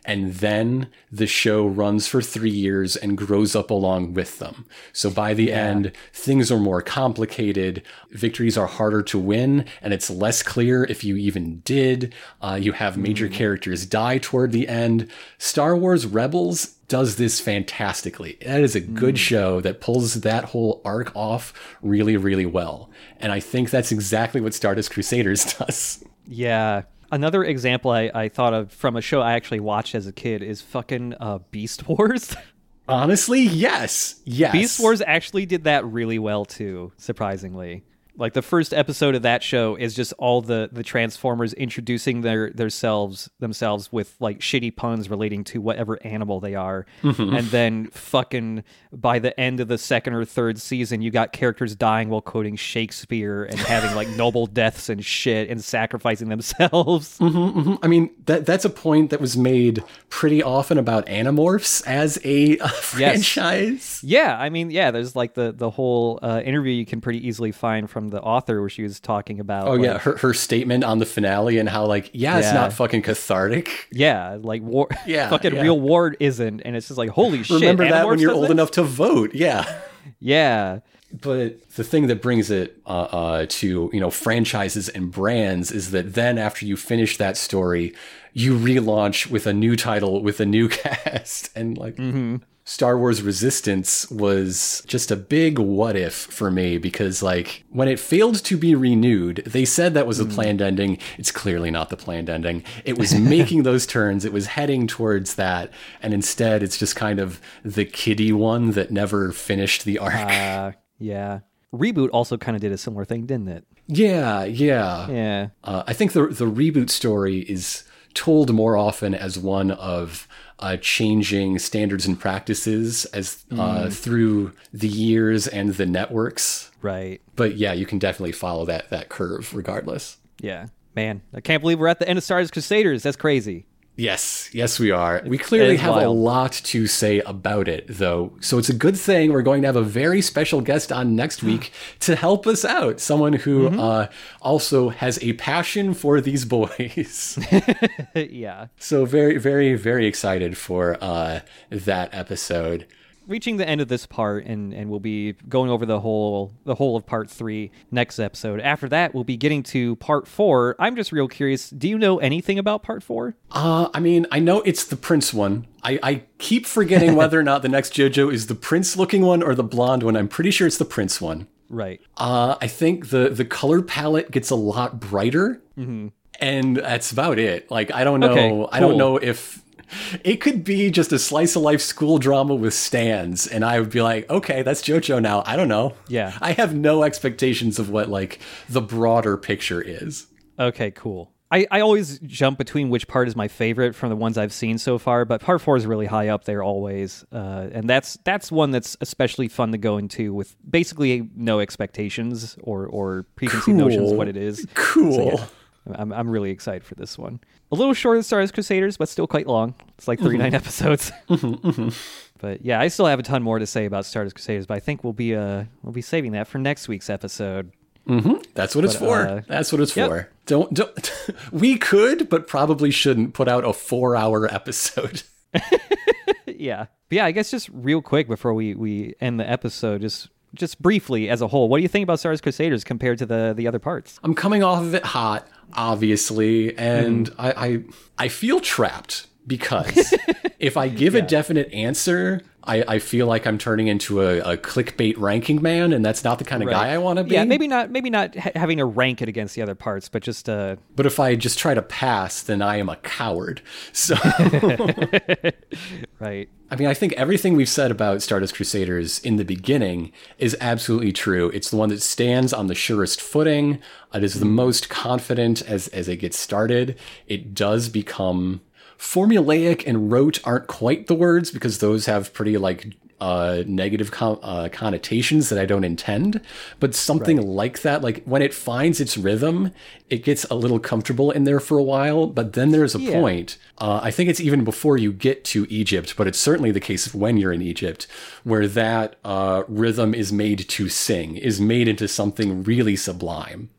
And then the show runs for three years and grows up along with them. So by the end, things are more complicated. Victories are harder to win, and it's less clear if you even did. Uh, you have major characters die toward the end. Star Wars Rebels does this fantastically. That is a good show that pulls that whole arc off really, really well. And I think that's exactly what Stardust Crusaders does. Yeah. Another example I, I thought of from a show I actually watched as a kid is fucking uh, Beast Wars. Honestly, yes. Yes. Beast Wars actually did that really well too, surprisingly. Like the first episode of that show is just all the the Transformers introducing their themselves themselves with like shitty puns relating to whatever animal they are, and then fucking by the end of the second or third season, you got characters dying while quoting Shakespeare and having like noble deaths and shit and sacrificing themselves. I mean, that that's a point that was made pretty often about Animorphs as a, uh franchise. Yeah, I mean, yeah, there's like the the whole uh, interview you can pretty easily find from the author where she was talking about. Oh like, yeah, her, her statement on the finale and how like, yeah, it's not fucking cathartic. yeah, like war. Yeah, fucking yeah. real war isn't, and it's just like holy shit. Remember that when you're old this? enough to vote. Yeah. Yeah, But the thing that brings it uh, uh, to you know franchises and brands is that then after you finish that story, you relaunch with a new title with a new cast, and like Star Wars Resistance was just a big what if for me because, like, when it failed to be renewed, they said that was a planned ending. It's clearly not the planned ending. It was making those turns, it was heading towards that, and instead it's just kind of the kiddie one that never finished the arc. Uh, yeah. Reboot also kind of did a similar thing, didn't it? yeah, yeah. Yeah. Uh, I think the the reboot story is told more often as one of uh, changing standards and practices as uh, through the years and the networks. Right. But yeah, you can definitely follow that that curve regardless. Yeah. Man, I can't believe we're at the end of Stardust Crusaders. That's crazy. Yes, yes, we are. We clearly have a lot to say about it, though. So it's a good thing we're going to have a very special guest on next week to help us out. Someone who Mm-hmm. uh, also has a passion for these boys. yeah. so very, very, very excited for uh, that episode. Reaching the end of this part and and we'll be going over the whole the whole of part 3 next episode. After that, we'll be getting to part 4. I'm just real curious, do you know anything about part 4? Uh, I mean, I know it's the prince one. I, I keep forgetting whether or not the next JoJo is the prince looking one or the blonde one. I'm pretty sure it's the prince one. Right. Uh, I think the the color palette gets a lot brighter, and that's about it. Like I don't know, Okay, I don't know if it could be just a slice of life school drama with stands, and I would be like, okay, that's JoJo now. I don't know. Yeah. I have no expectations of what like the broader picture is. Okay, cool. I, I always jump between which part is my favorite from the ones I've seen so far, but part four is really high up there always, uh, and that's that's one that's especially fun to go into with basically no expectations or or preconceived notions of what it is. Cool. I'm I'm really excited for this one. A little shorter than Stardust Crusaders, but still quite long. It's like 39 episodes. But yeah, I still have a ton more to say about Stardust Crusaders, but I think we'll be uh we'll be saving that for next week's episode. That's what it's for. uh, That's what it's yep. for. Don't don't. we could, but probably shouldn't put out a four-hour episode. yeah. But yeah, I guess just real quick before we, we end the episode, just just briefly as a whole, what do you think about Stardust Crusaders compared to the the other parts? I'm coming off of it hot, obviously, and Mm-hmm. I, I I feel trapped because if I give a definite answer, I, I feel like I'm turning into a, a clickbait ranking man, and that's not the kind of guy I want to be. Yeah, maybe not maybe not ha- having to rank it against the other parts, but just uh But if I just try to pass, then I am a coward. So. right. I mean, I think everything we've said about Stardust Crusaders in the beginning is absolutely true. It's the one that stands on the surest footing. It is the most confident as as it gets started. It does become formulaic and rote aren't quite the words because those have pretty like uh, negative uh, connotations that I don't intend. But something like that, like when it finds its rhythm, it gets a little comfortable in there for a while. But then there's a Yeah. point. Uh, I think it's even before you get to Egypt, but it's certainly the case of when you're in Egypt, where that uh, rhythm is made to sing, is made into something really sublime.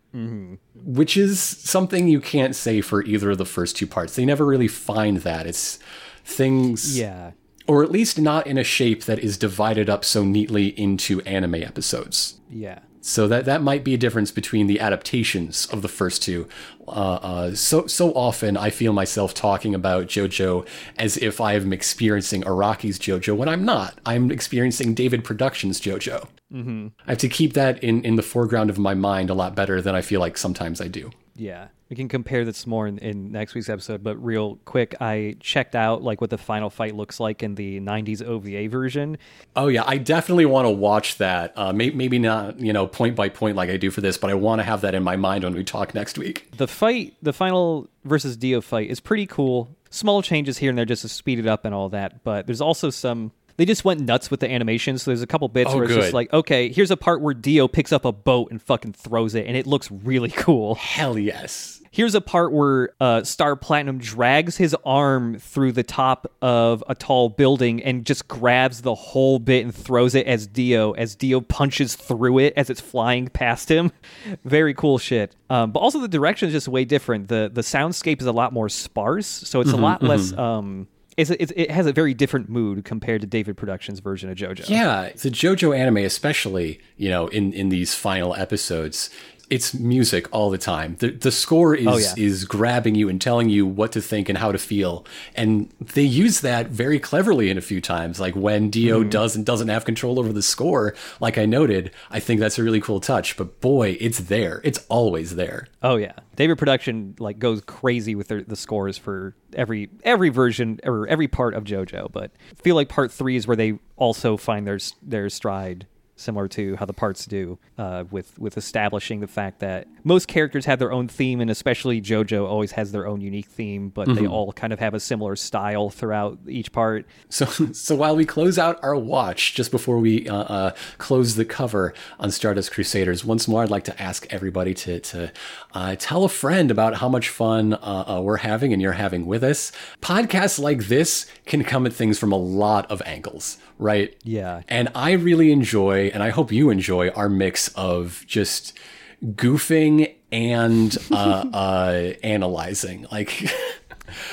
Which is something you can't say for either of the first two parts. They never really find that. It's things Yeah. or at least not in a shape that is divided up so neatly into anime episodes. Yeah. So that that might be a difference between the adaptations of the first two. Uh, uh, so so often I feel myself talking about JoJo as if I am experiencing Araki's JoJo when I'm not. I'm experiencing David Productions JoJo. Mm-hmm. I have to keep that in in the foreground of my mind a lot better than I feel like sometimes I do. Yeah. We can compare this more in, in next week's episode, but real quick, I checked out like what the final fight looks like in the 90s OVA version. Oh yeah, I definitely want to watch that. Uh, may- maybe not, you know, point by point like I do for this, but I want to have that in my mind when we talk next week. The fight, the final versus Dio fight is pretty cool. Small changes here and there just to speed it up and all that, but there's also some they just went nuts with the animation. So there's a couple bits Oh, where it's good. just like, okay, here's a part where Dio picks up a boat and fucking throws it, and it looks really cool. Hell yes. Here's a part where uh, Star Platinum drags his arm through the top of a tall building and just grabs the whole bit and throws it as Dio, as Dio punches through it as it's flying past him. Very cool shit. Um, but also the direction is just way different. The the soundscape is a lot more sparse, so it's a lot less. Um, it's, it's, it has a very different mood compared to David Productions' version of JoJo. Yeah, the JoJo anime, especially, you know, in in these final episodes, it's music all the time. The the score is Oh, yeah. is grabbing you and telling you what to think and how to feel. And they use that very cleverly in a few times. Like when Dio Mm-hmm. does and doesn't have control over the score, like I noted, I think that's a really cool touch. But boy, it's there. It's always there. Oh yeah, David Production like goes crazy with their, the scores for every every version or every part of JoJo. But I feel like part three is where they also find their their stride, similar to how the parts do, uh, with with establishing the fact that most characters have their own theme, and especially JoJo always has their own unique theme, but they all kind of have a similar style throughout each part. So, so while we close out our watch, just before we uh, uh, close the cover on Stardust Crusaders, once more, I'd like to ask everybody to to uh, tell a friend about how much fun uh, uh, we're having and you're having with us. Podcasts like this can come at things from a lot of angles, right? Yeah. And I really enjoy, and I hope you enjoy, our mix of just goofing and uh, uh, analyzing. Like,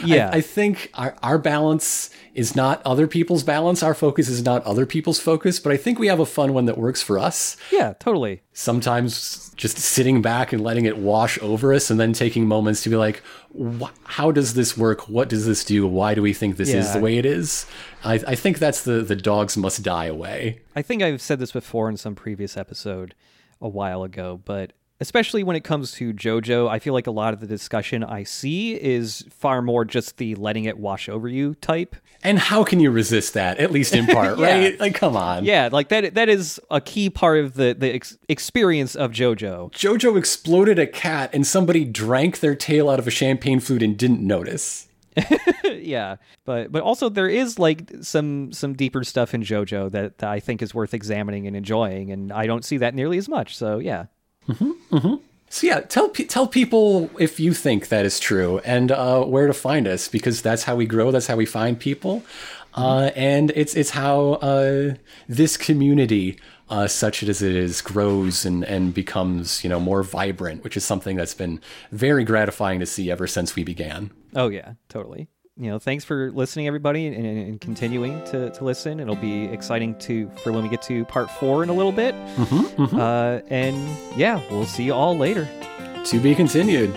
Yeah. I, I think our, our balance is not other people's balance. Our focus is not other people's focus, but I think we have a fun one that works for us. Yeah, totally. Sometimes just sitting back and letting it wash over us and then taking moments to be like, how does this work? What does this do? Why do we think this is the way it is? I, I think that's the, the dogs must die away. I think I've said this before in some previous episode a while ago, but especially when it comes to JoJo, I feel like a lot of the discussion I see is far more just the letting it wash over you type. And how can you resist that, at least in part, Yeah. right? Like, come on. Yeah, like that that is a key part of the the ex- experience of JoJo. Jojo exploded a cat and somebody drank their tail out of a champagne flute and didn't notice. yeah, but but also there is like some some deeper stuff in JoJo that, that I think is worth examining and enjoying, and I don't see that nearly as much. So yeah, So yeah, tell tell people if you think that is true and uh, where to find us because that's how we grow. That's how we find people, uh, and it's it's how uh, this community, uh, such as it is, grows and and becomes you know more vibrant, which is something that's been very gratifying to see ever since we began. Oh yeah, totally. You know, thanks for listening, everybody, and, and, continuing to, to listen. It'll be exciting to for when we get to part four in a little bit. Uh, and yeah, we'll see you all later. To be continued.